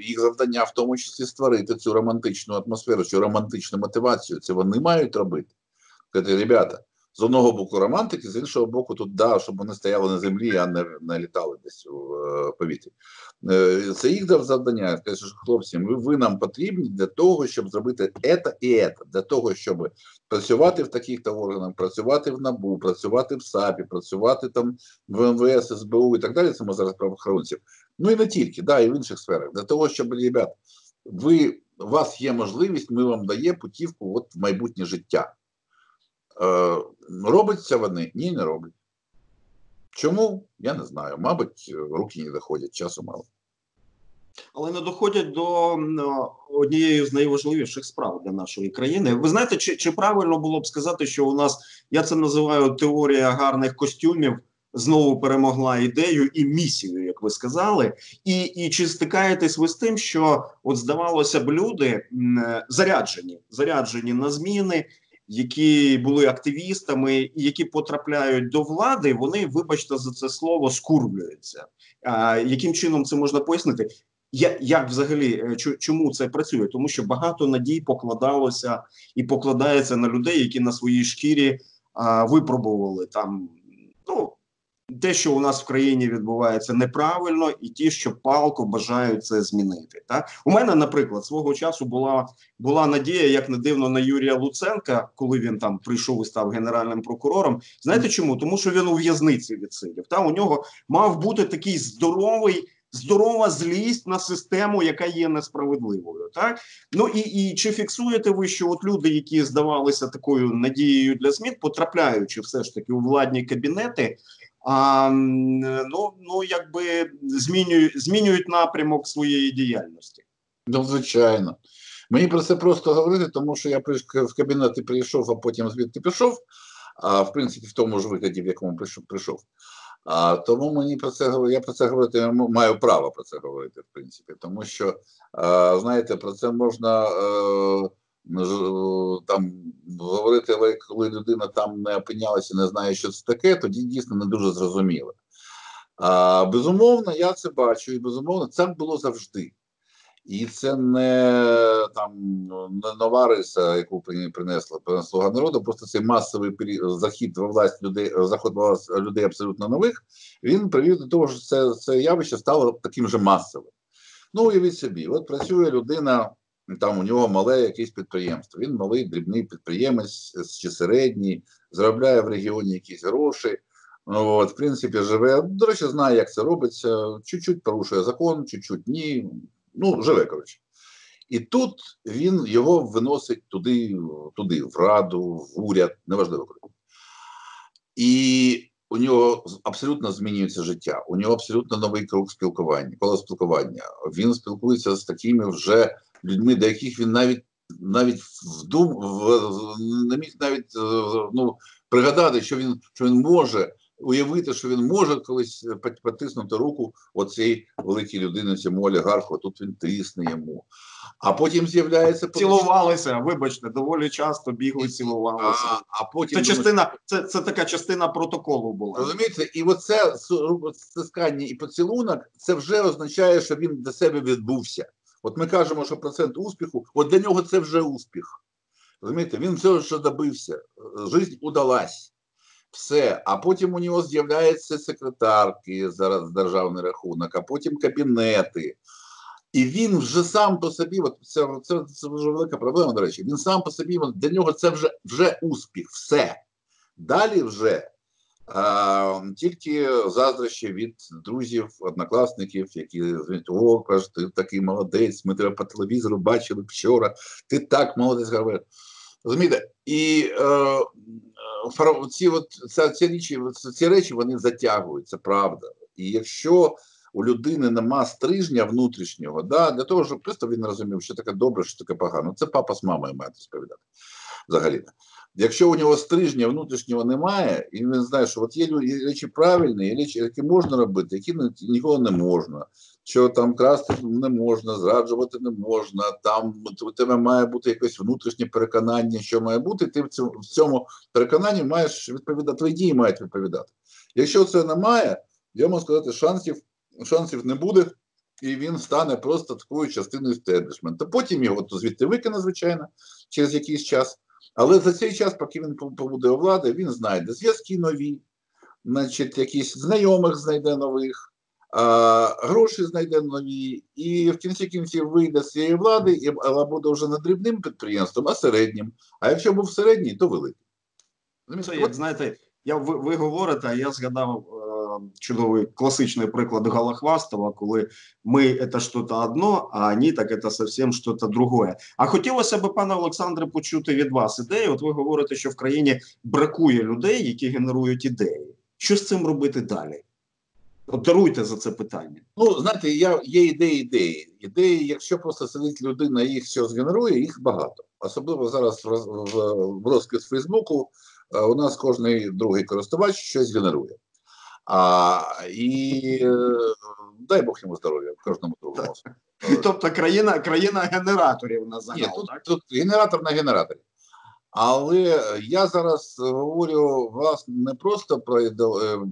їх завдання в тому числі створити цю романтичну атмосферу, цю романтичну мотивацію. Це вони мають робити. Кати, ребята, з одного боку романтики, з іншого боку, тут да, щоб вони стояли на землі, а не, не літали десь у е, повітрі. Е, це їх завдання. Каже, хлопці, ви, ви нам потрібні для того, щоб зробити ета і ета, для того, щоб працювати в таких то органах, працювати в НАБУ, працювати в САПі, працювати там в МВС, СБУ і так далі. Це ми зараз правоохоронців. Ну і не тільки, да, і в інших сферах. Для того, щоб, ребят, ви, у вас є можливість, ми вам даємо путівку от в майбутнє життя. Е, Робиться вони? Ні, не роблять. Чому? Я не знаю. Мабуть, руки не доходять, часу мало. Але не доходять до однієї з найважливіших справ для нашої країни. Ви знаєте, чи чи правильно було б сказати, що у нас я це називаю теорія гарних костюмів знову перемогла ідею і місію, як ви сказали, і і чи стикаєтесь ви з тим, що от здавалося б, люди заряджені, заряджені на зміни, які були активістами і які потрапляють до влади, вони, вибачте, за це слово скурвлюються. А яким чином це можна пояснити? Я, як взагалі е, чому це працює? Тому що багато надій покладалося і покладається на людей, які на своїй шкірі а, випробували там те, що у нас в країні відбувається неправильно, і ті, що палко бажають це змінити. Так у мене, наприклад, свого часу була була надія, як не дивно, на Юрія Луценка, коли він там прийшов і став генеральним прокурором. Знаєте чому? Тому що він у в'язниці відсидів. Та у нього мав бути такий здоровий. Здорова злість на систему, яка є несправедливою, так ну і і чи фіксуєте ви, що от люди, які здавалися такою надією для змін, потрапляючи все ж таки у владні кабінети, ну, ну якби змінюють, змінюють напрямок своєї діяльності. Ну, звичайно. Мені про це просто говорити, тому що я в кабінет прийшов, а потім звідти пішов, а в принципі в тому ж вигляді, в якому прийшов. А тому мені про це я про це говорити маю право про це говорити, в принципі, тому що а, знаєте, про це можна. А, е, там говорити, але коли людина там не опинялася, не знає, що це таке, тоді дійсно не дуже зрозуміло. А, Безумовно, я це бачу, і безумовно, це було завжди. І це не там не нова риса, яку принесла слуга народу. Просто цей масовий захід во власть людей, заход людей абсолютно нових. Він привів до того, що це це явище стало таким же масовим. Ну, уявіть собі, от працює людина там у нього мале якесь підприємство. Він малий дрібний підприємець чи середній, заробляє в регіоні якісь гроші. От, В принципі, живе. До речі, знає, як це робиться. Чуть-чуть порушує закон, чуть-чуть ні. Ну, живе, коротше. І тут він його виносить туди, туди, в раду, в уряд, неважливо. І у нього абсолютно змінюється життя. У нього абсолютно новий круг спілкування, коло спілкування. Він спілкується з такими вже людьми, до яких він навіть навіть вдум в, не міг навіть е, ну, пригадати, що він що він може уявити, що він може колись потиснути руку оцій великій людини, цьому олігарху. Тут він тисне йому. А потім з'являється цілувалися. Вибачте, доволі часто бігли, цілувалися. А, а потім це частина, це це така частина протоколу була. Розумієте, і оце стискання і поцілунок це вже означає, що він до себе відбувся. От ми кажемо, що процент успіху, от для нього це вже успіх. Розумієте, він все вже добився, життя удалась. Все, а потім у нього з'являються секретарки зараз державний рахунок, а потім кабінети. І він вже сам по собі, от це це, це дуже велика проблема, до речі. Він сам по собі, для нього це вже вже успіх, все. Далі вже тільки заздрощі від друзів, однокласників, які звіть, о, кажуть, ти такий молодець, ми тебе по телевізору бачили вчора, ти так молодець говориш. Розумієте? І е, ці от, ці, ці, речі, ці речі вони затягують, це правда. І якщо у людини нема стрижня внутрішнього, да, для того, щоб просто він розумів, що таке добре, що таке погано. Це папа з мамою має розповідати взагалі. Якщо у нього стрижня внутрішнього немає, і він знає, що от є речі правильні, є речі, які можна робити, які ніколи не можна. Що там красти не можна, зраджувати не можна, там у тебе має бути якесь внутрішнє переконання, що має бути, ти в цьому в цьому переконанні маєш відповідати, твої дії мають відповідати. Якщо це немає, я можу сказати, шансів шансів не буде, і він стане просто такою частиною стеблішменту. Потім його то звідти викине, звичайно, через якийсь час. Але за цей час, поки він побуде у влади, він знайде зв'язки нові, значить, якісь знайомих знайде нових, а, гроші знайде нові, і в кінці кінців вийде з цієї влади, і, але буде вже не дрібним підприємством, а середнім. А якщо був середній, то великий. Це, як знаєте, я ви, ви говорите, а я згадав чудовий класичний приклад Галахвастова, коли ми це щось одно, а вони так це зовсім щось другое. А хотілося б, пане Олександре, почути від вас ідею. От ви говорите, що в країні бракує людей, які генерують ідеї. Що з цим робити далі? Даруйте за це питання. Ну, знаєте, я, є ідеї, ідеї. Ідеї, якщо просто сидить людина і їх що згенерує, їх багато. Особливо зараз в, в, Фейсбуку у нас кожний другий користувач щось генерує. А, І е, дай Бог йому здоров'я в кожному другому. Тобто країна країна генераторів на загал, Ні, тут, так? тут генератор на генераторі. Але я зараз говорю власне не просто про е,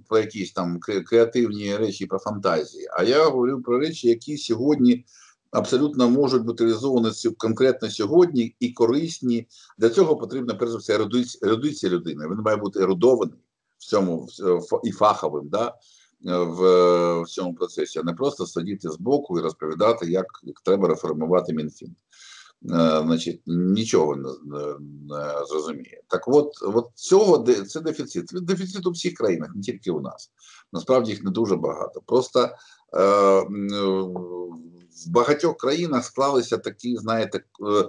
про якісь там креативні речі, про фантазії, а я говорю про речі, які сьогодні абсолютно можуть бути реалізовані конкретно сьогодні і корисні. Для цього потрібна перш за все ерудиція людини. Він має бути ерудований в цьому і фаховим да, в, в цьому процесі, а не просто сидіти збоку і розповідати, як, як треба реформувати МінФін. Е, значить, нічого не, не, не зрозуміє. Так от, от цього це дефіцит. Дефіцит у всіх країнах, не тільки у нас. Насправді їх не дуже багато. Просто е, в багатьох країнах склалися такі, знаєте, е,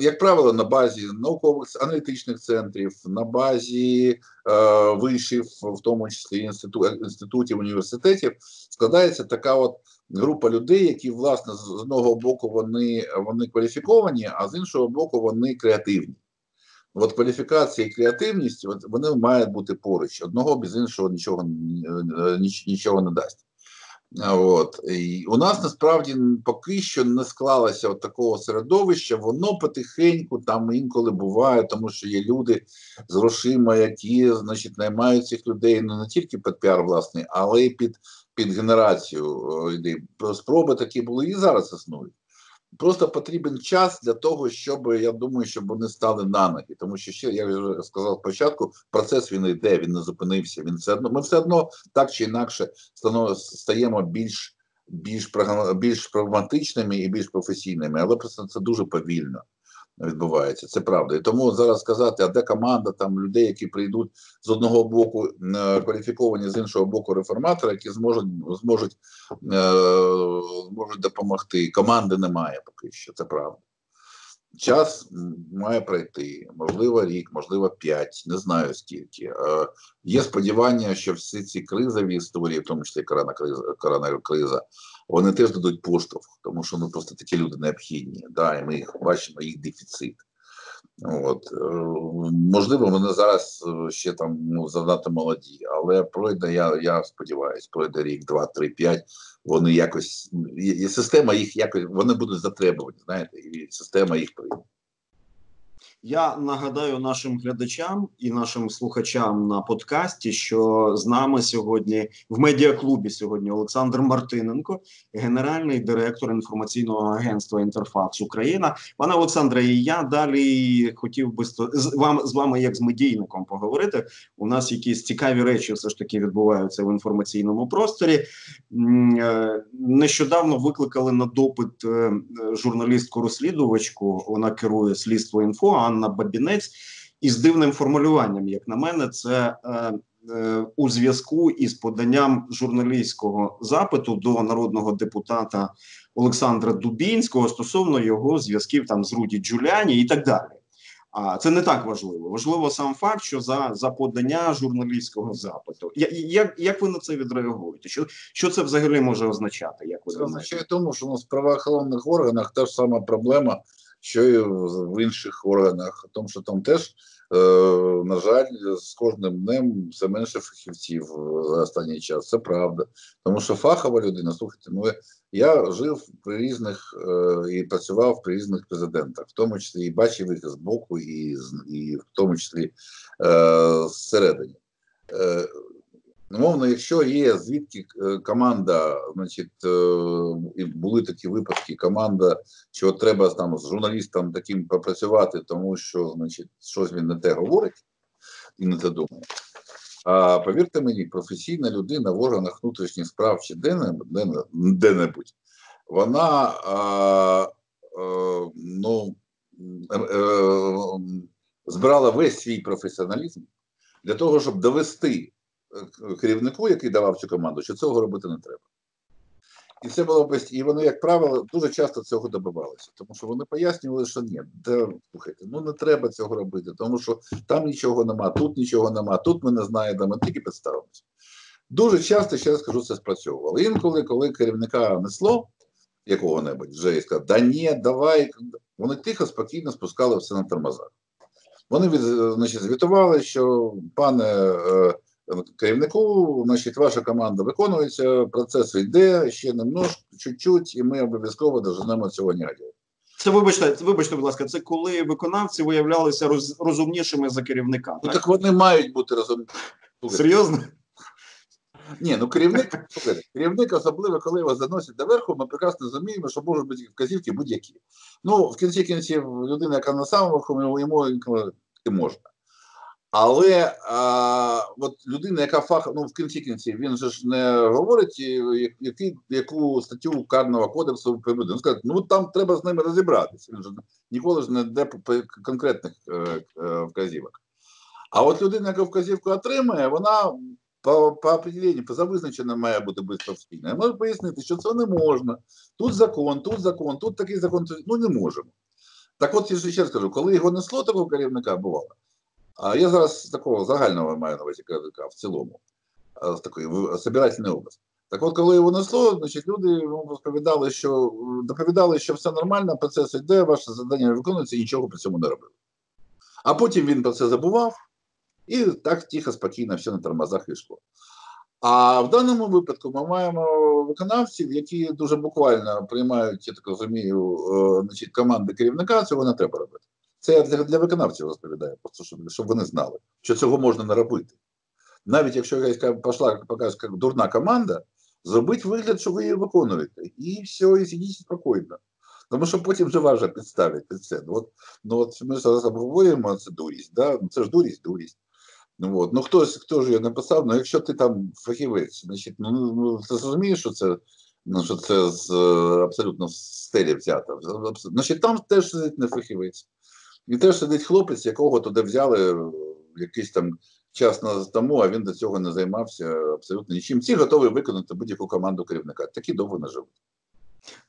як правило, на базі наукових аналітичних центрів, на базі е, вишів, в тому числі інститу, інститутів університетів, складається така от група людей, які власне з одного боку вони, вони кваліфіковані, а з іншого боку, вони креативні. От кваліфікація і креативність от вони мають бути поруч. Одного без іншого нічого нічого не дасть. От. І У нас насправді поки що не склалося от такого середовища, воно потихеньку там інколи буває, тому що є люди з грошима, які значить, наймають цих людей ну, не тільки під піар власний, але й під під генерацію ідей. Спроби такі були і зараз існують. Просто потрібен час для того, щоб я думаю, щоб вони стали на ноги. Тому що ще я вже сказав спочатку, процес він йде, він не зупинився. Він все одно ми все одно так чи інакше стаємо більш більш більш прагматичними і більш професійними, але просто це дуже повільно відбувається. Це правда. І тому зараз сказати, а де команда там людей, які прийдуть з одного боку е, кваліфіковані, з іншого боку, реформатори, які зможуть зможуть, е, зможуть допомогти. Команди немає поки що, це правда. Час має пройти, можливо, рік, можливо, п'ять, не знаю скільки. Е, є сподівання, що всі ці кризові історії, в тому числі коронакриза, коронакриза, вони теж дадуть поштовх, тому що ну просто такі люди необхідні. Да, І ми їх бачимо, їх дефіцит. От е, можливо, вони зараз е, ще там ну занадто молоді, але пройде. Я я сподіваюся, пройде рік, два, три, п'ять. Вони якось і система їх якось вони будуть затребувані. Знаєте, і система їх прийме. Я нагадаю нашим глядачам і нашим слухачам на подкасті, що з нами сьогодні в медіаклубі сьогодні Олександр Мартиненко, генеральний директор інформаційного агентства Інтерфакс Україна. Пане Олександре, і я далі хотів би з вам з вами, як з медійником, поговорити. У нас якісь цікаві речі все ж таки відбуваються в інформаційному просторі. Е, нещодавно викликали на допит е, журналістку розслідувачку. Вона керує слідство інфо. Анна Бабінець, із дивним формулюванням, як на мене, це е, е, у зв'язку із поданням журналістського запиту до народного депутата Олександра Дубінського стосовно його зв'язків там з Руді Джуляні і так далі. А це не так важливо. Важливо сам факт, що за за подання журналістського запиту. Я, як як ви на це відреагуєте? Що що це взагалі може означати? Як ви це означає тому, що у нас в правоохоронних органах та ж сама проблема що і в інших органах, тому що там теж, е, на жаль, з кожним днем все менше фахівців за останній час. Це правда. Тому що фахова людина, слухайте, ну я жив при різних е, і працював при різних президентах, в тому числі і бачив їх з боку, і, і в тому числі е, зсередині. Е, Умовно, якщо є звідки е, команда, значить, е, були такі випадки, команда, що треба там з журналістом таким попрацювати, тому що значить, щось він не те говорить і не те думає. А повірте мені, професійна людина в органах внутрішніх справ чи де-небудь, вона а, а, ну, а, а, збирала весь свій професіоналізм для того, щоб довести керівнику, який давав цю команду, що цього робити не треба. І це було без і вони, як правило, дуже часто цього добивалися, тому що вони пояснювали, що ні, де слухайте, ну не треба цього робити, тому що там нічого нема, тут нічого нема, тут ми не знаємо, ми тільки підставимося. Дуже часто, ще раз скажу, це спрацьовувало. Інколи, коли керівника несло якого-небудь вже і сказав, да ні, давай, вони тихо, спокійно спускали все на тормозах. Вони від, значить, звітували, що пане. Е, керівнику, значить, ваша команда виконується, процес йде ще немножко, чуть-чуть, і ми обов'язково доженемо цього негодяя. Це вибачте, вибачте, будь ласка, це коли виконавці виявлялися роз, розумнішими за керівника. Ну так? так вони мають бути розумнішими. Серйозно? Ні, ну керівник, керівник, особливо, коли його заносять доверху, ми прекрасно розуміємо, що можуть бути вказівки будь-які. Ну, в кінці кінців, людина, яка на самому верху, йому і можна. Але а, от людина, яка фах, ну в кінці кінці, він же ж не говорить, які, яку статтю карного кодексу приведе. Він скаже, ну там треба з ними розібратися. Він же ніколи ж не йде конкретних е, е, вказівок. А от людина, яка вказівку отримає, вона по по определенню, по завизначенню має бути безпрофесійна. Може пояснити, що це не можна. Тут закон, тут закон, тут такий закон, ну не можемо. Так от я ще скажу, коли його несло такого керівника бувало. А я зараз такого загального маю на увазі керівника в цілому, з такої собирательний образ. Так от, коли його несло, значить, люди розповідали, що доповідали, що все нормально, процес йде, ваше завдання виконується і нічого при цьому не робили. А потім він про це забував і так тихо, спокійно, все на тормозах йшло. А в даному випадку ми маємо виконавців, які дуже буквально приймають, я так розумію, е, значить, команди керівника, цього не треба робити. Це я для для виконавців розповідаю, просто щоб щоб вони знали, що цього можна не робити. Навіть якщо якась пішла покаже, як дурна команда, зробіть вигляд, що ви її виконуєте. І все, і сидіть спокійно. Тому що потім вже важко підставити під це. Ну, от, ну, от ми зараз обговорюємо це дурість, да? Ну, це ж дурість, дурість. Ну, от. ну хтось хто ж його написав, ну якщо ти там фахівець, значить, ну, ну, ну ти зрозумієш, що це ну, що це з абсолютно з стелі взято. Значить, там теж сидить не фахівець. І теж сидить хлопець, якого туди взяли е, якийсь там час тому, а він до цього не займався абсолютно нічим. Всі готові виконати будь-яку команду керівника. Такі довго не живуть.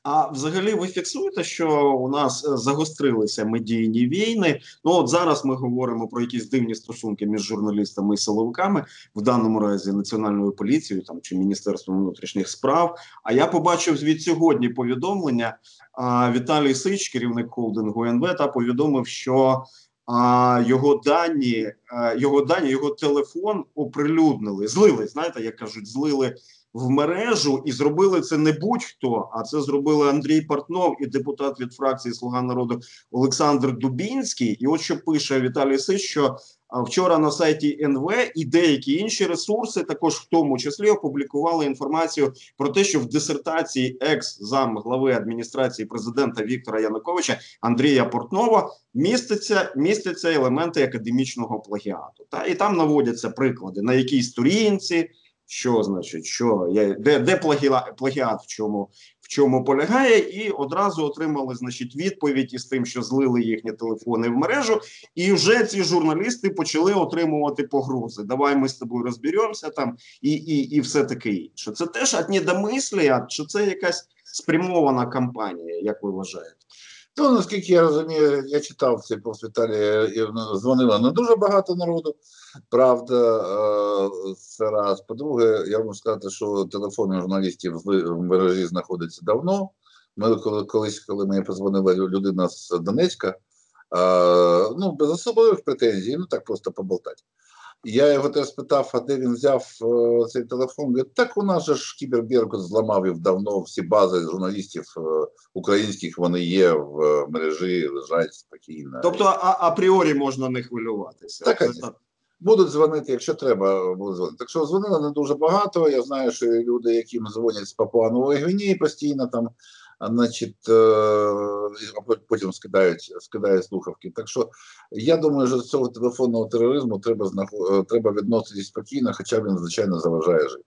А взагалі ви фіксуєте, що у нас е, загострилися медійні війни? Ну от зараз ми говоримо про якісь дивні стосунки між журналістами і силовиками, в даному разі національною поліцією там чи міністерством внутрішніх справ. А я побачив від сьогодні повідомлення. А, Віталій Сич, керівник холдингу НВ, та повідомив, що а, його дані, а, його дані, його телефон оприлюднили, злили. Знаєте, як кажуть, злили в мережу, і зробили це не будь-хто, а це зробили Андрій Портнов і депутат від фракції Слуга народу Олександр Дубінський. І от що пише Віталій Сич, що вчора на сайті НВ і деякі інші ресурси, також в тому числі опублікували інформацію про те, що в дисертації екс зам глави адміністрації президента Віктора Януковича Андрія Портнова міститься містяться елементи академічного плагіату. Та і там наводяться приклади на якій сторінці. Що значить, що я де де плагіат, в чому в чому полягає, і одразу отримали значить відповідь із тим, що злили їхні телефони в мережу, і вже ці журналісти почали отримувати погрози. Давай ми з тобою розберемося там і і, і все таке інше. Це теж одні домислі, чи це якась спрямована кампанія, як ви вважаєте? То, наскільки я розумію, я читав цей пост Віталія, і дзвонило не дуже багато народу. Правда, е, це раз. По-друге, я можу сказати, що телефони журналістів в мережі знаходяться давно. Ми коли колись, коли мені позвонила людина з Донецька, е, ну без особливих претензій, ну так просто поболтати. Я його теж спитав, а де він взяв е, цей телефон. Говорить, так у нас же ж Кіберберкут зламав їх давно всі бази журналістів е, українських, вони є в е, мережі, лежать спокійно. Тобто а, апріорі можна не хвилюватися. Так, так. Будуть дзвонити, якщо треба, будуть дзвонити. Так що дзвонили не дуже багато. Я знаю, що люди, яким дзвонять з Папуанової Гвінії, постійно там значить, е, потім скидають скидають слухавки. Так що я думаю, що з цього телефонного тероризму треба е, треба відноситись спокійно, хоча він, звичайно, заважає жити.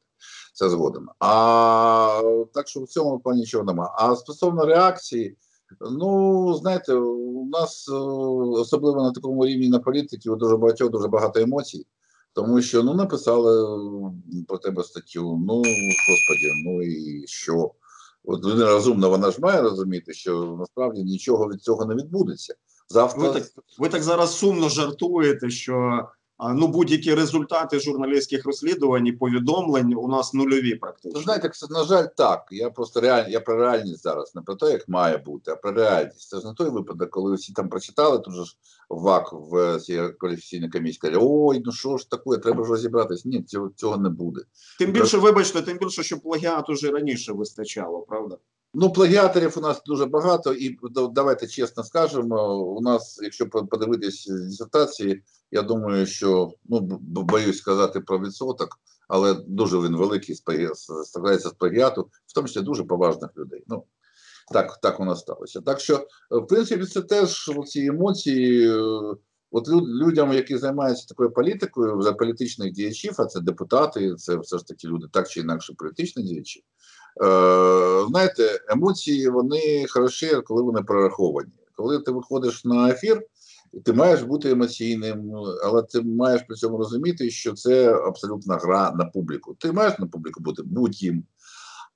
Це згодом. А так що в цьому плані нічого немає. А стосовно реакції, ну знаєте, у нас е, особливо на такому рівні на політиці у дуже багатьох дуже багато емоцій. Тому що ну написали про тебе статтю, ну господі, ну і що? От людина розумна, вона ж має розуміти, що насправді нічого від цього не відбудеться. Завтра ви так, ви так зараз сумно жартуєте, що ну будь-які результати журналістських розслідувань і повідомлень у нас нульові практично. знаєте, це на жаль, так. Я просто реаль... я про реальність зараз, не про те, як має бути, а про реальність. Це ж не той випадок, коли всі там прочитали, тут же ж ВАК в цій кваліфікаційній комісії каже, ой, ну що ж таке, треба ж розібратись. Ні, цього цього не буде. Тим більше, вибачте, тим більше, що плагіат уже раніше вистачало, правда? Ну, плагіаторів у нас дуже багато, і давайте чесно скажемо. У нас, якщо подивитись дисертації, я думаю, що ну боюсь сказати про відсоток, але дуже він великий складається з плагіату, в тому числі дуже поважних людей. Ну так так у сталося. Так що, в принципі, це теж ці емоції. От людям, які займаються такою політикою, за політичних діячів, а це депутати, це все ж таки люди, так чи інакше політичні діячі. Е, Знаєте, емоції вони хороші, коли вони прораховані. Коли ти виходиш на ефір, ти маєш бути емоційним, але ти маєш при цьому розуміти, що це абсолютна гра на публіку. Ти маєш на публіку бути будь-ким.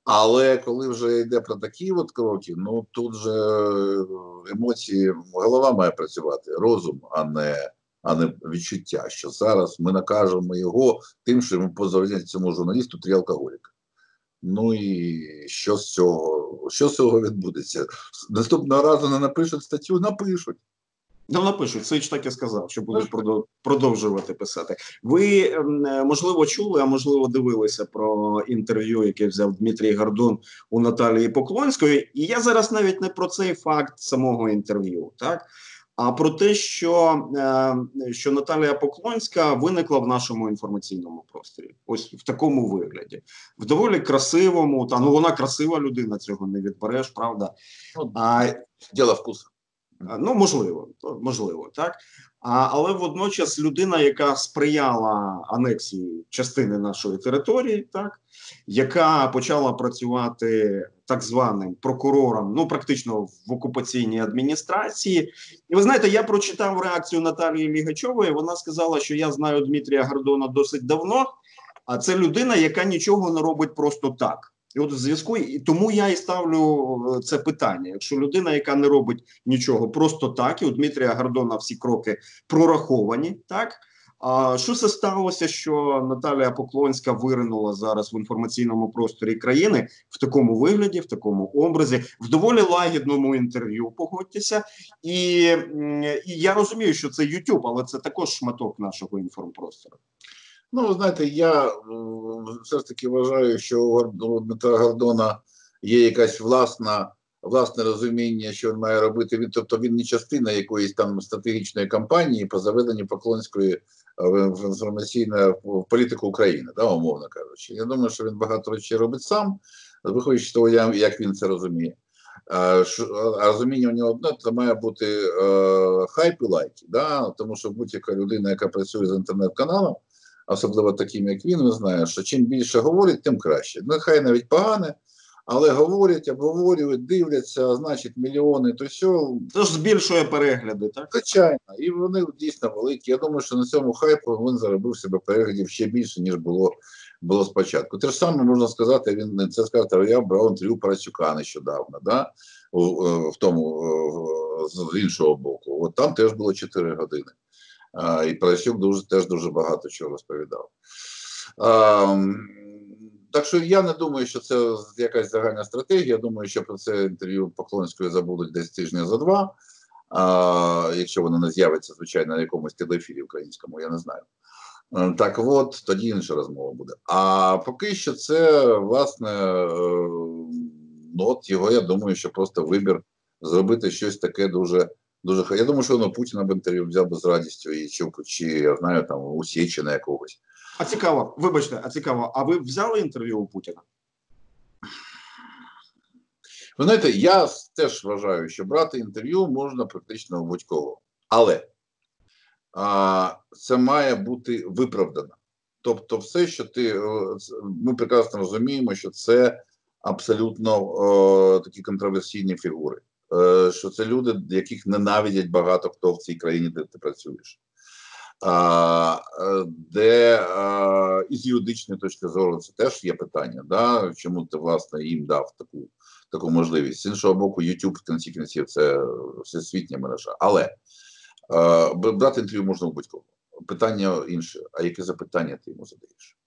Але коли вже йде про такі от кроки, ну тут же емоції, голова має працювати, розум, а не а не відчуття, що зараз ми накажемо його тим, що йому позавдять цьому журналісту три алкоголіка. Ну і що з цього? Що з цього відбудеться? Наступного разу не напишуть статтю, напишуть. Ну, напишуть, Сич так і сказав, що будуть продовжувати писати. Ви ем, можливо чули, а можливо дивилися про інтерв'ю, яке взяв Дмитрій Гордон у Наталії Поклонської. І я зараз навіть не про цей факт самого інтерв'ю, так а про те, що е, що Наталія Поклонська виникла в нашому інформаційному просторі, ось в такому вигляді, в доволі красивому, та ну вона красива людина, цього не відбереш, правда. Ну, а, Діло вкусу. Ну, можливо, можливо, так. А, Але водночас людина, яка сприяла анексії частини нашої території, так яка почала працювати так званим прокурором, ну практично в окупаційній адміністрації, і ви знаєте, я прочитав реакцію Наталії Лігачової. Вона сказала, що я знаю Дмитрія Гордона досить давно, а це людина, яка нічого не робить просто так. І от в зв'язку і тому я і ставлю е, це питання. Якщо людина, яка не робить нічого просто так, і у Дмитрія Гордона всі кроки прораховані, так а що це сталося, що Наталія Поклонська виринула зараз в інформаційному просторі країни в такому вигляді, в такому образі, в доволі лагідному інтерв'ю? Погодьтеся, і, і я розумію, що це YouTube, але це також шматок нашого інформпростору. Ну, знаєте, я все ж таки вважаю, що у Дмитра Гордона є якась власна. Власне розуміння, що він має робити, він тобто він не частина якоїсь там стратегічної кампанії по заведенню Поклонської е, в інформаційну політику України, да, умовно кажучи. Я думаю, що він багато речей робить сам, виходячи з того, як він це розуміє. А розуміння у нього одне, це має бути е, хайп і лайки, да? тому що будь-яка людина, яка працює з інтернет-каналом, особливо таким, як він, ви знає, що чим більше говорить, тим краще. Нехай навіть погане, але говорять, обговорюють, дивляться, значить, мільйони, то що. Це ж збільшує перегляди, так? Звичайно, і вони дійсно великі. Я думаю, що на цьому хайпу він заробив себе переглядів ще більше, ніж було було спочатку. Те ж саме можна сказати, він це сказати, я брав інтерв'ю Парасюка нещодавно, да? в, в тому з іншого боку. От там теж було 4 години. І Парасюк дуже, теж дуже багато чого розповідав. Так що я не думаю, що це якась загальна стратегія. Я думаю, що про це інтерв'ю Поклонської забудуть десь тижня за два. А, Якщо воно не з'явиться, звичайно, на якомусь телефірі українському, я не знаю. Е, так от, тоді інша розмова буде. А поки що це, власне, е, ну, от його, я думаю, що просто вибір зробити щось таке дуже. Дуже я думаю, що воно Путіна б інтерв'ю взяв би з радістю і чи, чи я знаю там у Січина якогось. А цікаво, вибачте, а цікаво, а ви взяли інтерв'ю у Путіна? Ви знаєте, я теж вважаю, що брати інтерв'ю можна практично у будь-кого. Але а, це має бути виправдано. Тобто, все, що ти е, ми прекрасно розуміємо, що це абсолютно о, такі контроверсійні фігури, що це люди, яких ненавидять багато хто в цій країні, де ти працюєш. А, е, Де а, із юридичної точки зору це теж є питання, да? чому ти власне їм дав таку таку можливість. З іншого боку, YouTube в кінці кінців це всесвітня мережа. Але брати інтерв'ю можна у будь-кого. Питання інше. А яке запитання ти йому задаєш?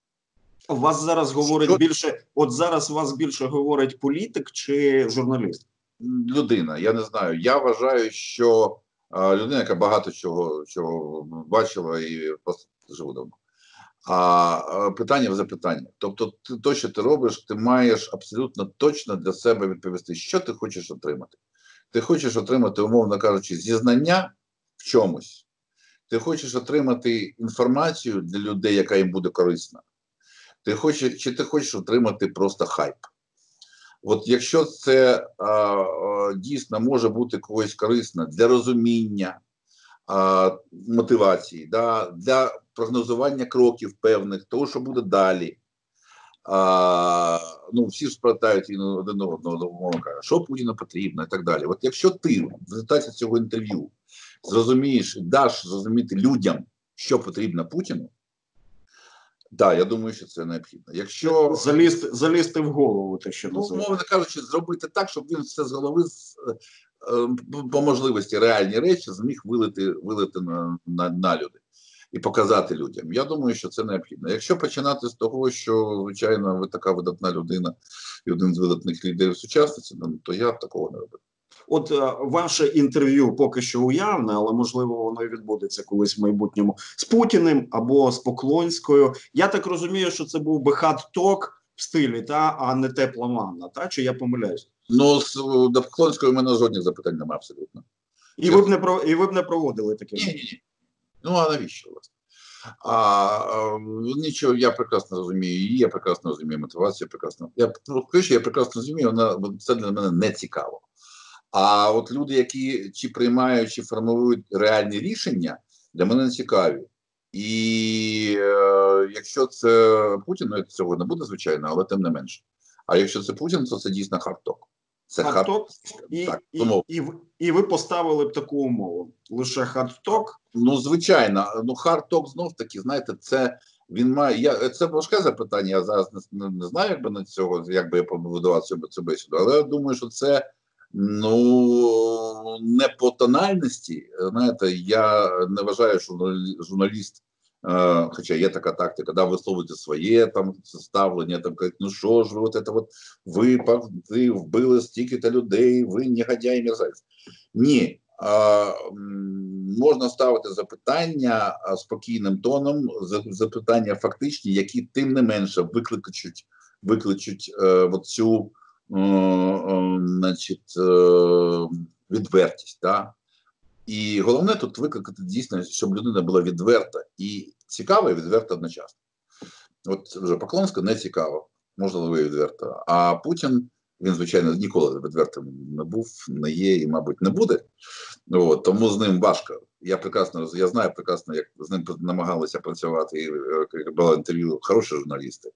У вас зараз говорить Що? більше. От зараз вас більше говорить політик чи журналіст? Людина. Я не знаю. Я вважаю, що людина, яка багато чого чого бачила і просто живу давно. А питання в запитання. Тобто, ти, то, що ти робиш, ти маєш абсолютно точно для себе відповісти, що ти хочеш отримати. Ти хочеш отримати, умовно кажучи, зізнання в чомусь. Ти хочеш отримати інформацію для людей, яка їм буде корисна. Ти хочеш, Чи ти хочеш отримати просто хайп? От якщо це дійсно може бути когось корисно для розуміння мотивації, да, для прогнозування кроків певних, того, що буде далі. А, ну, Всі ж спитають один одного, що Путіну потрібно і так далі. От якщо ти в результаті цього інтерв'ю зрозумієш, даш зрозуміти людям, що потрібно Путіну. Так, я думаю, що це необхідно. Якщо залізти залізти в голову, те, що ну, мовно кажучи, зробити так, щоб він все з голови з, е, по можливості реальні речі зміг вилити вилити на, на, на люди і показати людям. Я думаю, що це необхідно. Якщо починати з того, що звичайно ви така видатна людина і один з видатних лідерів сучасності, ну, то я б такого не робив. От е, ваше інтерв'ю поки що уявне, але можливо воно і відбудеться колись в майбутньому з Путіним або з Поклонською. Я так розумію, що це був би хат-ток в стилі, та а не тепла манна, та чи я помиляюсь? Ну з до Поклонської у мене жодних запитань немає абсолютно. І ви б не про і ви б не проводили таке? Ні, ні, ні. Ну а навіщо власне? А, а нічого, я прекрасно розумію її, я прекрасно розумію мотивацію. Прекрасно я ну, я прекрасно розумію, вона це для мене не цікаво. А от люди, які чи приймають, чи формують реальні рішення, для мене не цікаві. І е, якщо це Путін, ну цього не буде, звичайно, але тим не менше. А якщо це Путін, то це дійсно hard talk. Це hard talk, і, так, і, і, і ви поставили б таку умову. Лише hard talk? Ну, звичайно, ну hard talk знов таки, знаєте, це він має. Я це важке запитання. Я зараз не, не знаю, як би на цього, як би я побудував цю бесіду, але я думаю, що це. Ну не по тональності. Знаєте, я не вважаю, що журналіст, е, хоча є така тактика, да, висловити своє там ставлення, там кажуть, ну що ж, ви от це от ви ви вбили стільки-то людей, ви негодяй мерзавець. Ні. можна ставити запитання спокійним тоном, запитання фактичні, які тим не менше викличуть викличуть е, е, е, значить, е, відвертість. Да? І головне тут викликати дійсно, щоб людина була відверта і цікава, і відверта одночасно. От вже Поклонська не цікаво, можливо, відверта. А Путін він, звичайно, ніколи відвертим не був, не є і, мабуть, не буде. От, Тому з ним важко. Я прекрасно я знаю прекрасно, як з ним намагалися працювати. І е, було інтерв'ю хороші журналісти.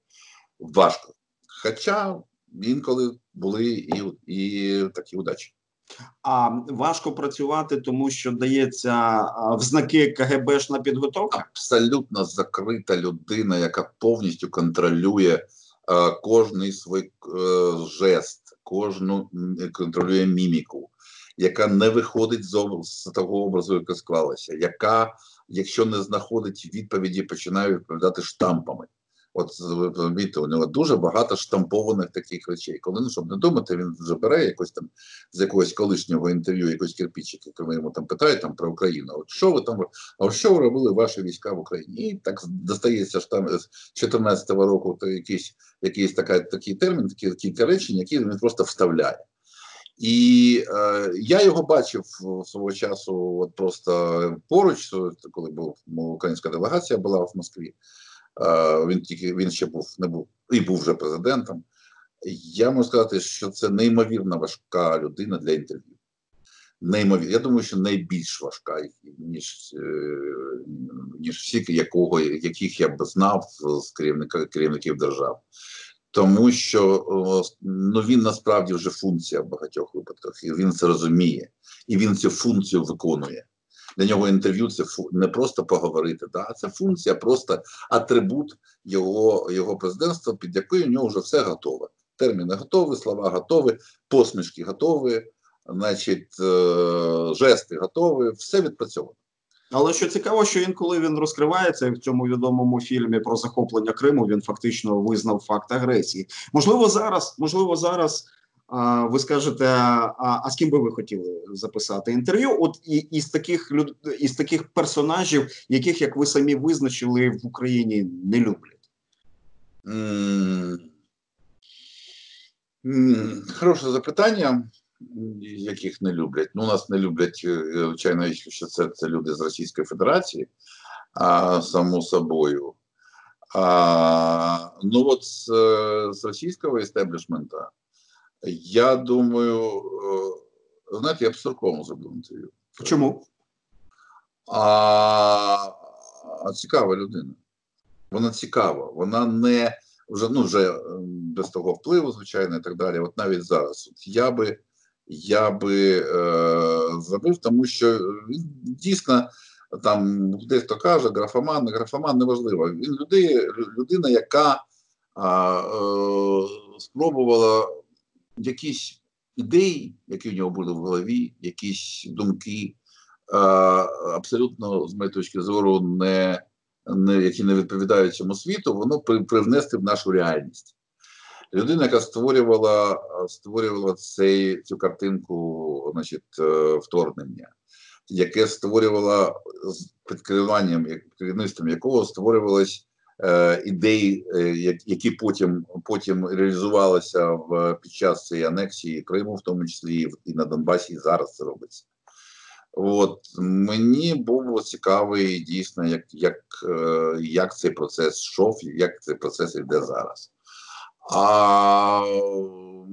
Важко. Хоча інколи були і, і такі удачі. А важко працювати, тому що дається в знаки КГБшна підготовка. Абсолютно закрита людина, яка повністю контролює кожний свій е, жест, кожну контролює міміку, яка не виходить з, з того образу, яка склалася, яка, якщо не знаходить відповіді, починає відповідати штампами. От розумієте, у нього дуже багато штампованих таких речей. Коли ну, щоб не думати, він вже якось там з якогось колишнього інтерв'ю, якийсь кирпичик, коли йому там питають там про Україну. От що ви там а що ви робили ваші війська в Україні? І так достається ж там з 14 року то якийсь якийсь така, такий термін, такі кілька речень, які він просто вставляє. І е, я його бачив свого часу, от просто поруч, коли був українська делегація була в Москві. Він тільки він ще був не був і був вже президентом. Я можу сказати, що це неймовірно важка людина для інтерв'ю. Неймовірно. Я думаю, що найбільш важка, ніж е, ніж всі, якого, яких я б знав з керівника керівників держав. Тому що ну, він насправді вже функція в багатьох випадках, і він це розуміє, і він цю функцію виконує. Для нього інтерв'ю це не просто поговорити, да, а це функція, просто атрибут його його президентства, під якою у нього вже все готове. Терміни готові, слова готові, посмішки готові, значить, е, жести готові, все відпрацьовано. Але що цікаво, що інколи він розкривається в цьому відомому фільмі про захоплення Криму, він фактично визнав факт агресії. Можливо, зараз, можливо, зараз ви скажете, а а з ким би ви хотіли записати інтерв'ю? От і із таких люд із таких персонажів, яких як ви самі визначили в Україні, не люблять? Mm. Хороше запитання, яких не люблять. Ну, нас не люблять, е, звичайно, що це це люди з Російської Федерації, а само собою. А, Ну от з, з російського істеблішмента я думаю, е, знаєте, я б Сурковому зробив інтерв'ю. Чому? А а цікава людина. Вона цікава, вона не вже ну вже ем, без того впливу, звичайно, і так далі. От навіть зараз. От я би я би е, зробив, тому що він дійсно там десь хто каже, графоман, графоман неважливо. Він людина, людина яка а, е, спробувала якісь ідеї, які в нього були в голові, якісь думки, абсолютно, з моєї точки зору, не, не які не відповідають цьому світу, воно привнести в нашу реальність. Людина, яка створювала створювала цей, цю картинку значить, е, вторгнення, яке створювала під керуванням, керівництвом якого створювалась ідей, е, які потім потім реалізувалися в під час цієї анексії Криму, в тому числі і на Донбасі, і зараз це робиться. От мені було цікавий дійсно, як як, е, як цей процес йшов, як цей процес йде зараз. А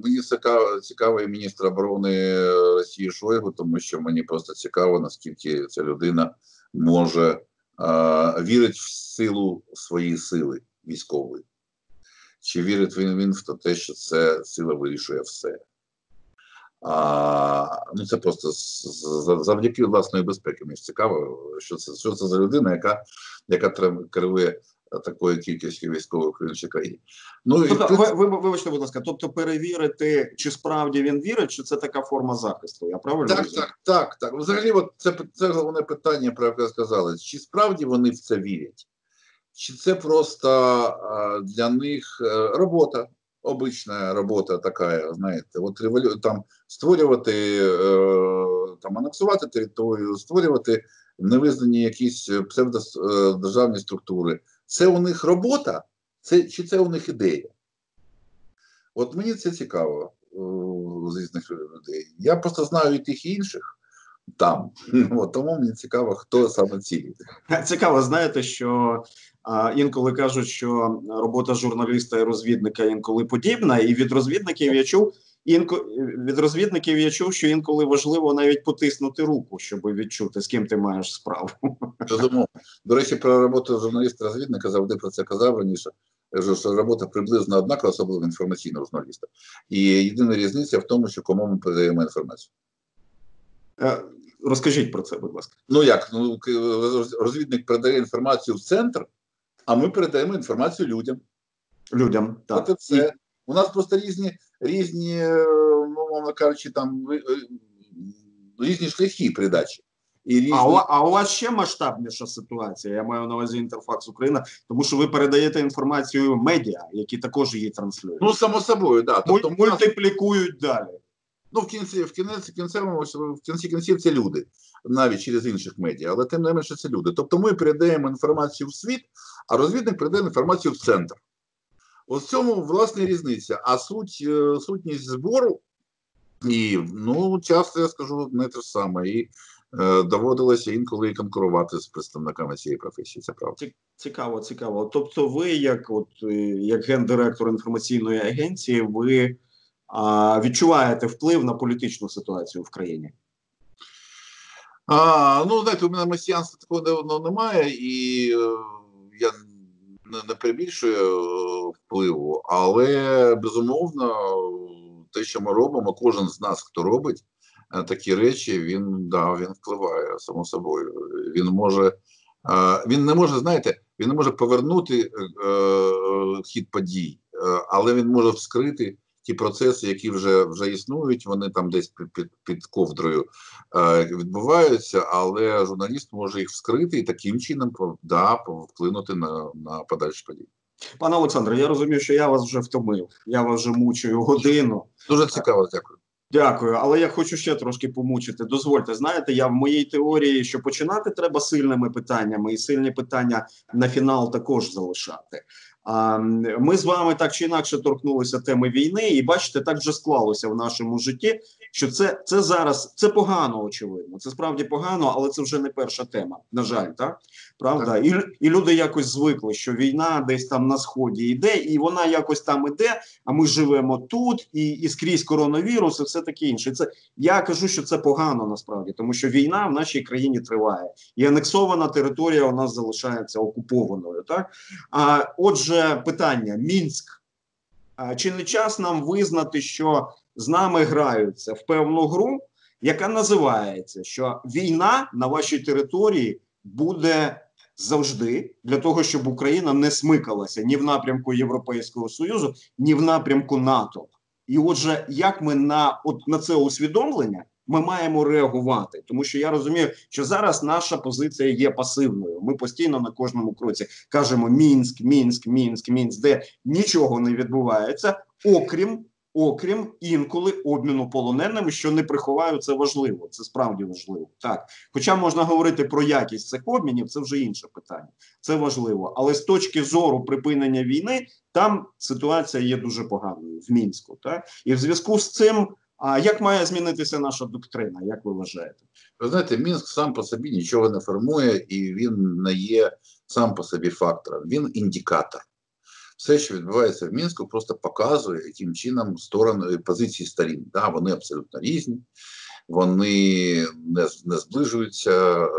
мені цікаво, цікавий міністр оборони Росії Шойгу, тому що мені просто цікаво, наскільки ця людина може вірить в силу своєї сили військової. Чи вірить він він в те, що це сила вирішує все? А, Ну це просто завдяки власної безпеки. Мені цікаво, що це що це за людина, яка яка керує такою кількістю військових в іншій країні. Ну тобто, і... ви, ви вибачте, будь ласка, тобто перевірити, чи справді він вірить, чи це така форма захисту? Я правильно так, розумію? так, так, так. Взагалі, от це це головне питання, про яке сказали. Чи справді вони в це вірять? Чи це просто а, для них е, робота? Обична робота така, знаєте, от револю... там створювати е, там анексувати територію, створювати невизнані якісь е, псевдодержавні структури. Це у них робота, це, чи це у них ідея? От мені це цікаво з різних людей. Я просто знаю і тих і інших там. От, тому мені цікаво, хто саме ці. Цікаво, знаєте, що а, інколи кажуть, що робота журналіста і розвідника інколи подібна, і від розвідників я чув. Інко від розвідників я чув, що інколи важливо навіть потиснути руку, щоб відчути, з ким ти маєш справу. Безумовно. До речі, про роботу журналіста-розвідника завжди про це казав раніше. Що робота приблизно однакова, особливо інформаційного журналіста. І єдина різниця в тому, що кому ми передаємо інформацію. Е, розкажіть про це, будь ласка. Ну як? Ну розвідник передає інформацію в центр, а ми передаємо інформацію людям. Людям. так. Це. І... У нас просто різні, різні, ну, мовно кажучи, там е, різні шляхи передачі. І різні... А у, а у вас ще масштабніша ситуація. Я маю на увазі інтерфакс Україна, тому що ви передаєте інформацію медіа, які також її транслюють. Ну само собою, да. Тобто мультиплікують далі. Ну, в кінці в кінці кінцевому в кінці кінців це люди, навіть через інших медіа, але тим не менше це люди. Тобто ми передаємо інформацію в світ, а розвідник передає інформацію в центр. Ось в цьому власне різниця. А суть е, сутність збору і ну часто я скажу не те ж саме. І е, доводилося інколи і конкурувати з представниками цієї професії. Це правда. Цікаво, цікаво. Тобто, ви, як от е, як гендиректор інформаційної агенції, ви а, відчуваєте вплив на політичну ситуацію в країні? А, Ну, знаєте, у мене месіянства такого давно немає, і е, не, перебільшую е, впливу, але безумовно, те, що ми робимо, кожен з нас, хто робить е, такі речі, він да, він впливає само собою. Він може. Е, він не може, знаєте, він не може повернути хід подій, але він може вскрити ті процеси, які вже вже існують, вони там десь під під, під ковдрою е, відбуваються, але журналіст може їх вскрити і таким чином да, вплинути на, на подальші події. Пане Олександре, я розумію, що я вас вже втомив. Я вас вже мучую годину. Дуже цікаво, дякую. Дякую, але я хочу ще трошки помучити. Дозвольте, знаєте, я в моїй теорії, що починати треба сильними питаннями, і сильні питання на фінал також залишати. Ми з вами так чи інакше торкнулися теми війни, і бачите, так вже склалося в нашому житті, що це це зараз це погано, очевидно. Це справді погано, але це вже не перша тема. На жаль, так правда, так. І і люди якось звикли, що війна десь там на сході йде, і вона якось там іде. А ми живемо тут, і і скрізь коронавірус, і все таке інше. Це я кажу, що це погано насправді, тому що війна в нашій країні триває, і анексована територія у нас залишається окупованою. Так а отже, питання мінськ. Чи не час нам визнати, що з нами граються в певну гру, яка називається, що війна на вашій території буде завжди для того, щоб Україна не смикалася ні в напрямку Європейського Союзу, ні в напрямку НАТО. І отже, як ми на от на це усвідомлення ми маємо реагувати, тому що я розумію, що зараз наша позиція є пасивною. Ми постійно на кожному кроці кажемо мінськ, мінськ, мінськ, мінськ, де нічого не відбувається, окрім окрім інколи обміну полоненими, що не приховаю, це важливо. Це справді важливо. Так, хоча можна говорити про якість цих обмінів, це вже інше питання. Це важливо. Але з точки зору припинення війни, там ситуація є дуже поганою в мінську. Так і в зв'язку з цим. А як має змінитися наша доктрина? Як ви вважаєте? Ви знаєте, мінськ сам по собі нічого не формує, і він не є сам по собі фактором. Він індикатор все, що відбувається в мінську, просто показує, яким чином сторони позиції сторін. Да, Вони абсолютно різні, вони не не зближуються. Е,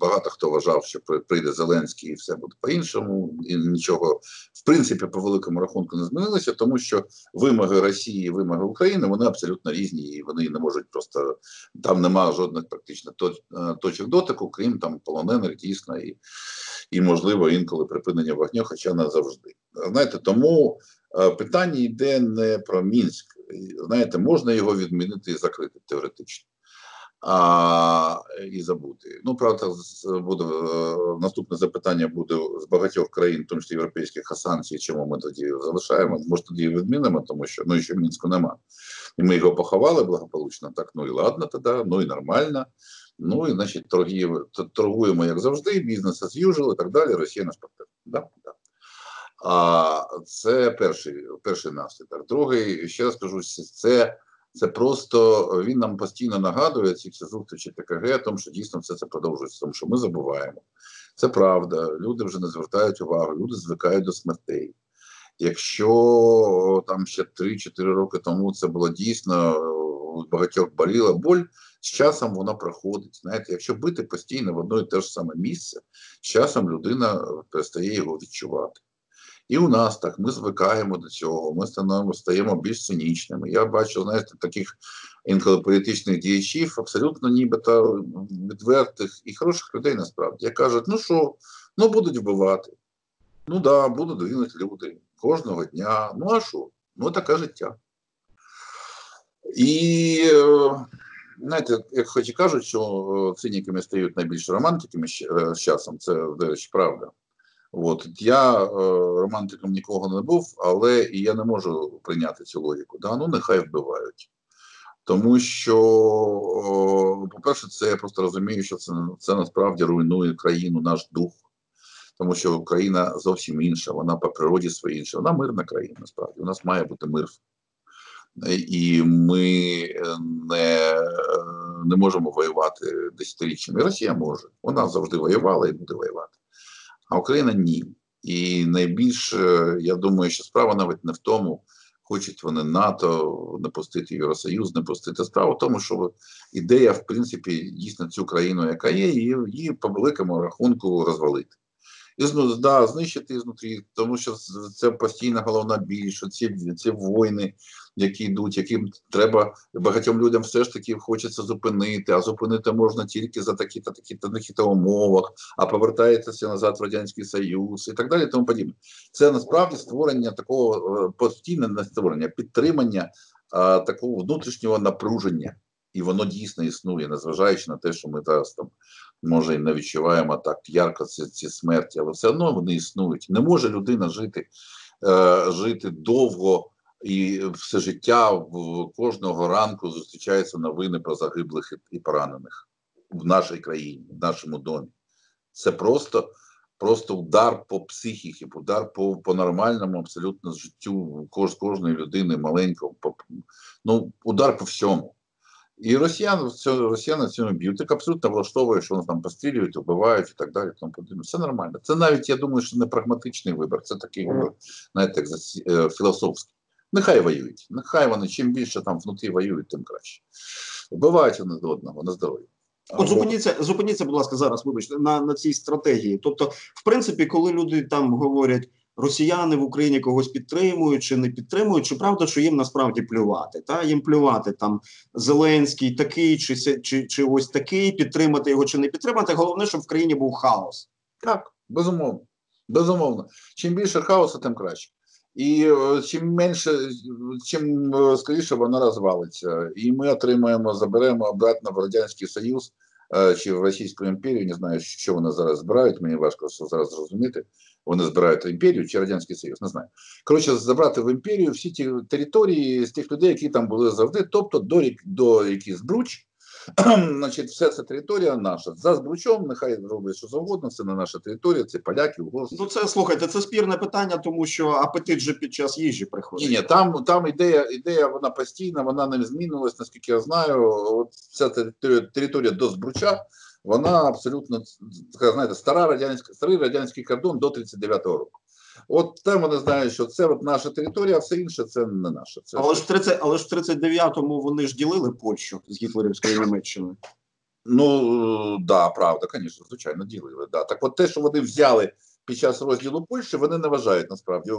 багато хто вважав, що прийде Зеленський і все буде по-іншому, і нічого в принципі по великому рахунку не змінилося, тому що вимоги Росії, вимоги України вони абсолютно різні, і вони не можуть просто там немає жодних практично е, точок дотику, крім там полонених дійсно і і, можливо, інколи припинення вогню, хоча не завжди. Знаєте, тому е, питання йде не про мінськ. Знаєте, можна його відмінити і закрити теоретично а, і забути. Ну, правда, буде е, наступне запитання буде з багатьох країн, тому числі європейських а санкцій, чому ми тоді залишаємо. Може, тоді відмінимо, тому що ну ще мінську нема. І ми його поховали благополучно. Так, ну і ладно, тоді, ну і нормально. Ну і значить, торгуємо, торгуємо, як завжди, бізнес as usual і так далі. Росія наш партнер. Да? Да. А це перший перший наслідок. Другий, ще раз кажу, це це просто він нам постійно нагадує ці всі зустрічі ТКГ, тому що дійсно все це продовжується, тому що ми забуваємо. Це правда. Люди вже не звертають увагу, люди звикають до смертей. Якщо там ще 3-4 роки тому це було дійсно у багатьох боліла боль, з часом вона проходить. Знаєте, якщо бити постійно в одно і те ж саме місце, з часом людина перестає його відчувати. І у нас так, ми звикаємо до цього, ми становимо, стаємо більш цинічними. Я бачу, знаєте, таких інколи політичних діячів, абсолютно нібито відвертих і хороших людей насправді. Я кажуть, ну що, ну будуть вбивати. Ну да, будуть гинути люди кожного дня. Ну а що? Ну таке життя. І е, знаєте, як хоч і кажуть, що циніками стають найбільш романтиками з часом, це, до речі, правда. От я е, романтиком нікого не був, але і я не можу прийняти цю логіку. Да? Ну нехай вбивають. Тому що, по-перше, це я просто розумію, що це це насправді руйнує країну, наш дух, тому що Україна зовсім інша, вона по природі своя інша. Вона мирна країна, насправді. У нас має бути мир. І ми не не можемо воювати десятиріччями. Росія може. Вона завжди воювала і буде воювати а Україна ні. І найбільше я думаю, що справа навіть не в тому, хочуть вони НАТО не пустити Євросоюз, не пустити справу в тому, що ідея, в принципі, дійсно цю країну, яка є, її, її по великому рахунку розвалити. І да, знищити знутрі, тому що це постійна головна біль, що ці ці війни, які йдуть, яким треба багатьом людям все ж таки хочеться зупинити, а зупинити можна тільки за такі-то такі-то такі умовах, а повертається назад в радянський союз і так далі. Тому подібне. Це насправді створення такого е, постійне не створення, підтримання а, такого внутрішнього напруження, і воно дійсно існує, незважаючи на те, що ми зараз там може і не відчуваємо так ярко ці, ці смерті, але все одно вони існують. Не може людина жити, е, жити довго. І все життя в кожного ранку зустрічаються новини про загиблих і поранених в нашій країні, в нашому домі. Це просто просто удар по психіці, удар по по нормальному, абсолютно життю кож, кожної людини маленького. По, ну, удар по всьому. І росіян росіяни цьому б'ють. Так абсолютно влаштовує, що вони там пострілюють, вбивають і так далі. Тому подібне. Все нормально. Це навіть я думаю, що не прагматичний вибір. Це такий вибір, знаєте, як е, філософський. Нехай воюють. Нехай вони чим більше там внутрі воюють, тим краще. Вбивають один одного на здоров'я. От зупиніться, зупиніться, будь ласка, зараз, вибачте, на на цій стратегії. Тобто, в принципі, коли люди там говорять, росіяни в Україні когось підтримують чи не підтримують, чи правда, що їм насправді плювати? Та їм плювати там Зеленський такий, чи чи, чи ось такий, підтримати його чи не підтримати. Головне, щоб в країні був хаос. Так, безумовно. Безумовно. Чим більше хаосу, тим краще. І е, чим менше, чим е, скоріше вона розвалиться, і ми отримаємо, заберемо обратно в радянський союз е, чи в Російську імперію. Не знаю, що вони зараз збирають. Мені важко зараз зрозуміти. Вони збирають імперію чи радянський союз, не знаю. Коротше, забрати в імперію всі ті території з тих людей, які там були завжди, тобто до до якихось бруч, Значить, вся ця територія наша. За збручом, нехай роблять що завгодно, це не наша територія, це поляки, угорці. Ну це слухайте, це спірне питання, тому що апетит же під час їжі приходить. Ні, ні, там там ідея, ідея вона постійна, вона не змінилась, наскільки я знаю. От Ця територія, територія до збруча, вона абсолютно така, знаєте, стара радянська, старий радянський кордон до 39-го року. От там вони знають, що це от наша територія, а все інше це не наше. Це але ж в 30, але ж в 39-му вони ж ділили Польщу з гітлерівською Німеччиною. Ну да, правда, звісно, звичайно, ділили. Да. Так, от те, що вони взяли під час розділу Польщі, вони не вважають насправді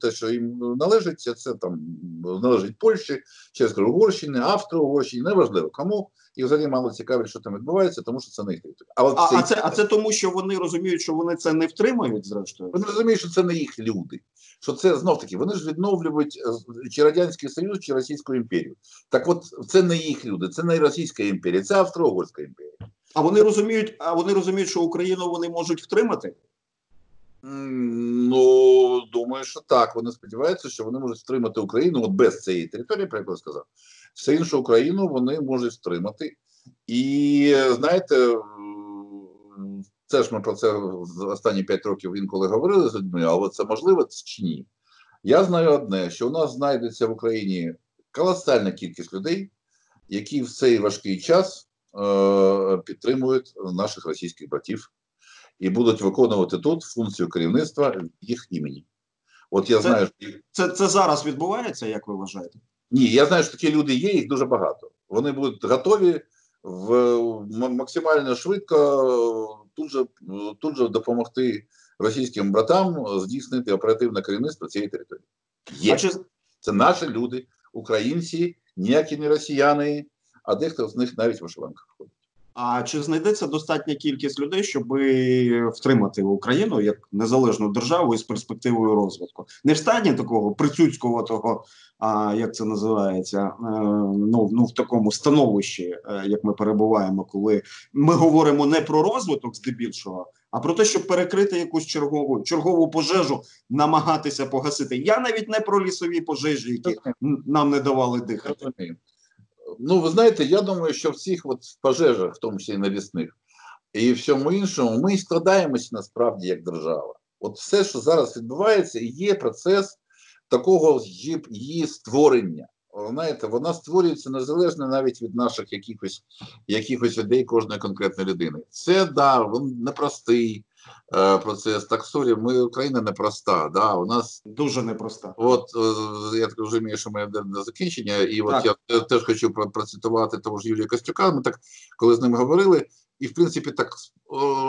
те, що їм належить, це там належить Польщі, через Угорщини, Австро-Угорщині, неважливо кому і взагалі мало цікавить, що там відбувається, тому що це не їх. А, а, а це а це тому, що вони розуміють, що вони це не втримають, зрештою. Вони розуміють, що це не їх люди. Що це знов таки вони ж відновлюють е, чи радянський союз, чи Російську імперію. Так, от це не їх люди, це не Російська імперія, це Австро-Угорська імперія. А вони розуміють, а вони розуміють, що Україну вони можуть втримати. Ну, думаю, що так. Вони сподіваються, що вони можуть втримати Україну от без цієї території, про яку я сказав. Все іншу Україну вони можуть втримати. І знаєте, це ж ми про це за останні 5 років інколи говорили з людьми, але це можливо чи ні? Я знаю одне: що у нас знайдеться в Україні колосальна кількість людей, які в цей важкий час е, підтримують наших російських братів і будуть виконувати тут функцію керівництва їх імені. От я Це- знаю, що Це, це зараз відбувається, як ви вважаєте? ні, я знаю, що такі люди є, їх дуже багато. Вони будуть готові в максимально швидко тут же, тут же допомогти російським братам здійснити оперативне керівництво цієї території. Є. А чи, Це наші люди, українці, ніякі не росіяни, а дехто з них навіть в вишиванках ходить. А чи знайдеться достатня кількість людей, щоб втримати Україну як незалежну державу із перспективою розвитку? Не в стані такого прицюцького того, а як це називається, е, ну, ну в такому становищі, е, як ми перебуваємо, коли ми говоримо не про розвиток здебільшого, а про те, щоб перекрити якусь чергову чергову пожежу, намагатися погасити. Я навіть не про лісові пожежі, які нам не давали дихати. Ну, ви знаєте, я думаю, що в цих от пожежах, в тому числі і навісних, і всьому іншому, ми і складаємось насправді як держава. От все, що зараз відбувається, є процес такого її, створення. Знаєте, вона створюється незалежно навіть від наших якихось, якихось ідей кожної конкретної людини. Це да, він непростий процес. Так sorry, ми Україна непроста. Да, у нас Дуже непроста. От е, я так розумію, що ми до закінчення, і от Так. я теж хочу процитувати того ж Юрія Костюка. Ми так, коли з ним говорили, і в принципі так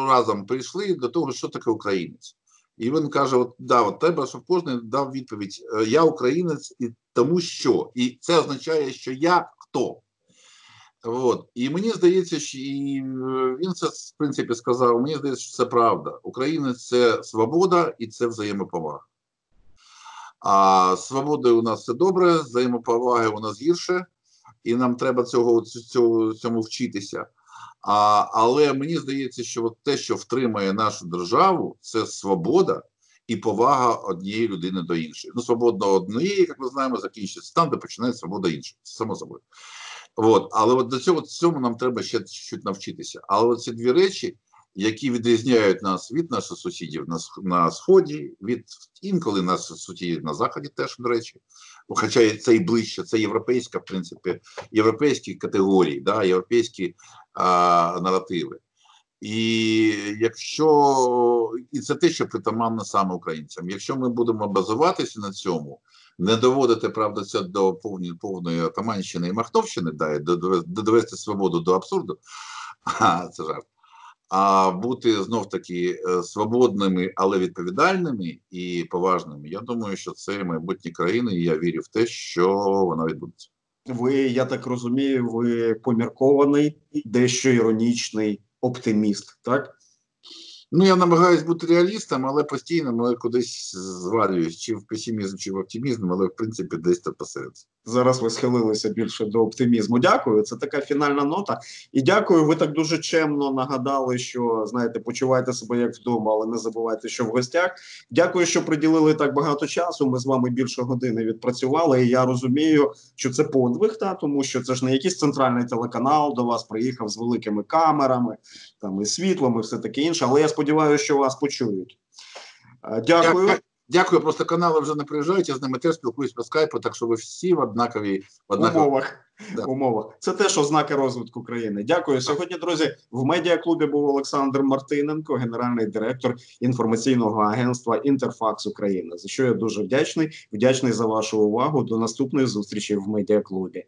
разом прийшли до того, що таке українець. І він каже: от да, от треба, щоб кожен дав відповідь: е, Я українець, і тому що. І це означає, що я хто. От. І мені здається, що і е, він це в принципі сказав. Мені здається, що це правда. Українець це свобода і це взаємоповага. А з свободою у нас все добре, взаємоповаги у нас гірше, і нам треба цього, цього цьому вчитися. А, але мені здається, що от те, що втримає нашу державу, це свобода і повага однієї людини до іншої. Ну, свобода однієї, як ми знаємо, закінчиться там, де починається свобода іншої. Само собою. От, але от до цього цьому нам треба ще чуть навчитися. Але ці дві речі, які відрізняють нас від наших сусідів на, на сході, від інколи наших сусідів на заході, теж до речі. Хоча і це і ближче, це європейська, в принципі, європейські категорії, да, європейські а, наративи. І якщо і це те, що притаманно саме українцям. Якщо ми будемо базуватися на цьому, не доводити правда це до повної повної атаманщини і махновщини, да, і до- до- до- довести свободу до абсурду, а, це жарт. А бути знов таки е, свободними, але відповідальними і поважними. Я думаю, що це майбутнє країни, і я вірю в те, що вона відбудеться. Ви, я так розумію, ви поміркований, дещо іронічний оптиміст, так? Ну, я намагаюся бути реалістом, але постійно але кудись звалююсь, чи в песимізм, чи в оптимізм, але в принципі десь то посередині. Зараз ви схилилися більше до оптимізму. Дякую. Це така фінальна нота. І дякую. Ви так дуже чемно нагадали, що знаєте, почувайте себе як вдома, але не забувайте, що в гостях. Дякую, що приділили так багато часу. Ми з вами більше години відпрацювали. І я розумію, що це подвиг, та тому що це ж не якийсь центральний телеканал до вас приїхав з великими камерами, там і світлом, і все таке інше. Але я сподіваюся, що вас почують. Е, Дякую. Дя- Дякую, просто канали вже не приїжджають, я з ними теж спілкуюсь по скайпу, так що ви всі в однаковій в однаковій. умовах. Да. умовах. Це теж ознаки розвитку країни. Дякую. Сьогодні, друзі, в медіаклубі був Олександр Мартиненко, генеральний директор інформаційного агентства Інтерфакс України. За що я дуже вдячний. Вдячний за вашу увагу. До наступної зустрічі в медіаклубі.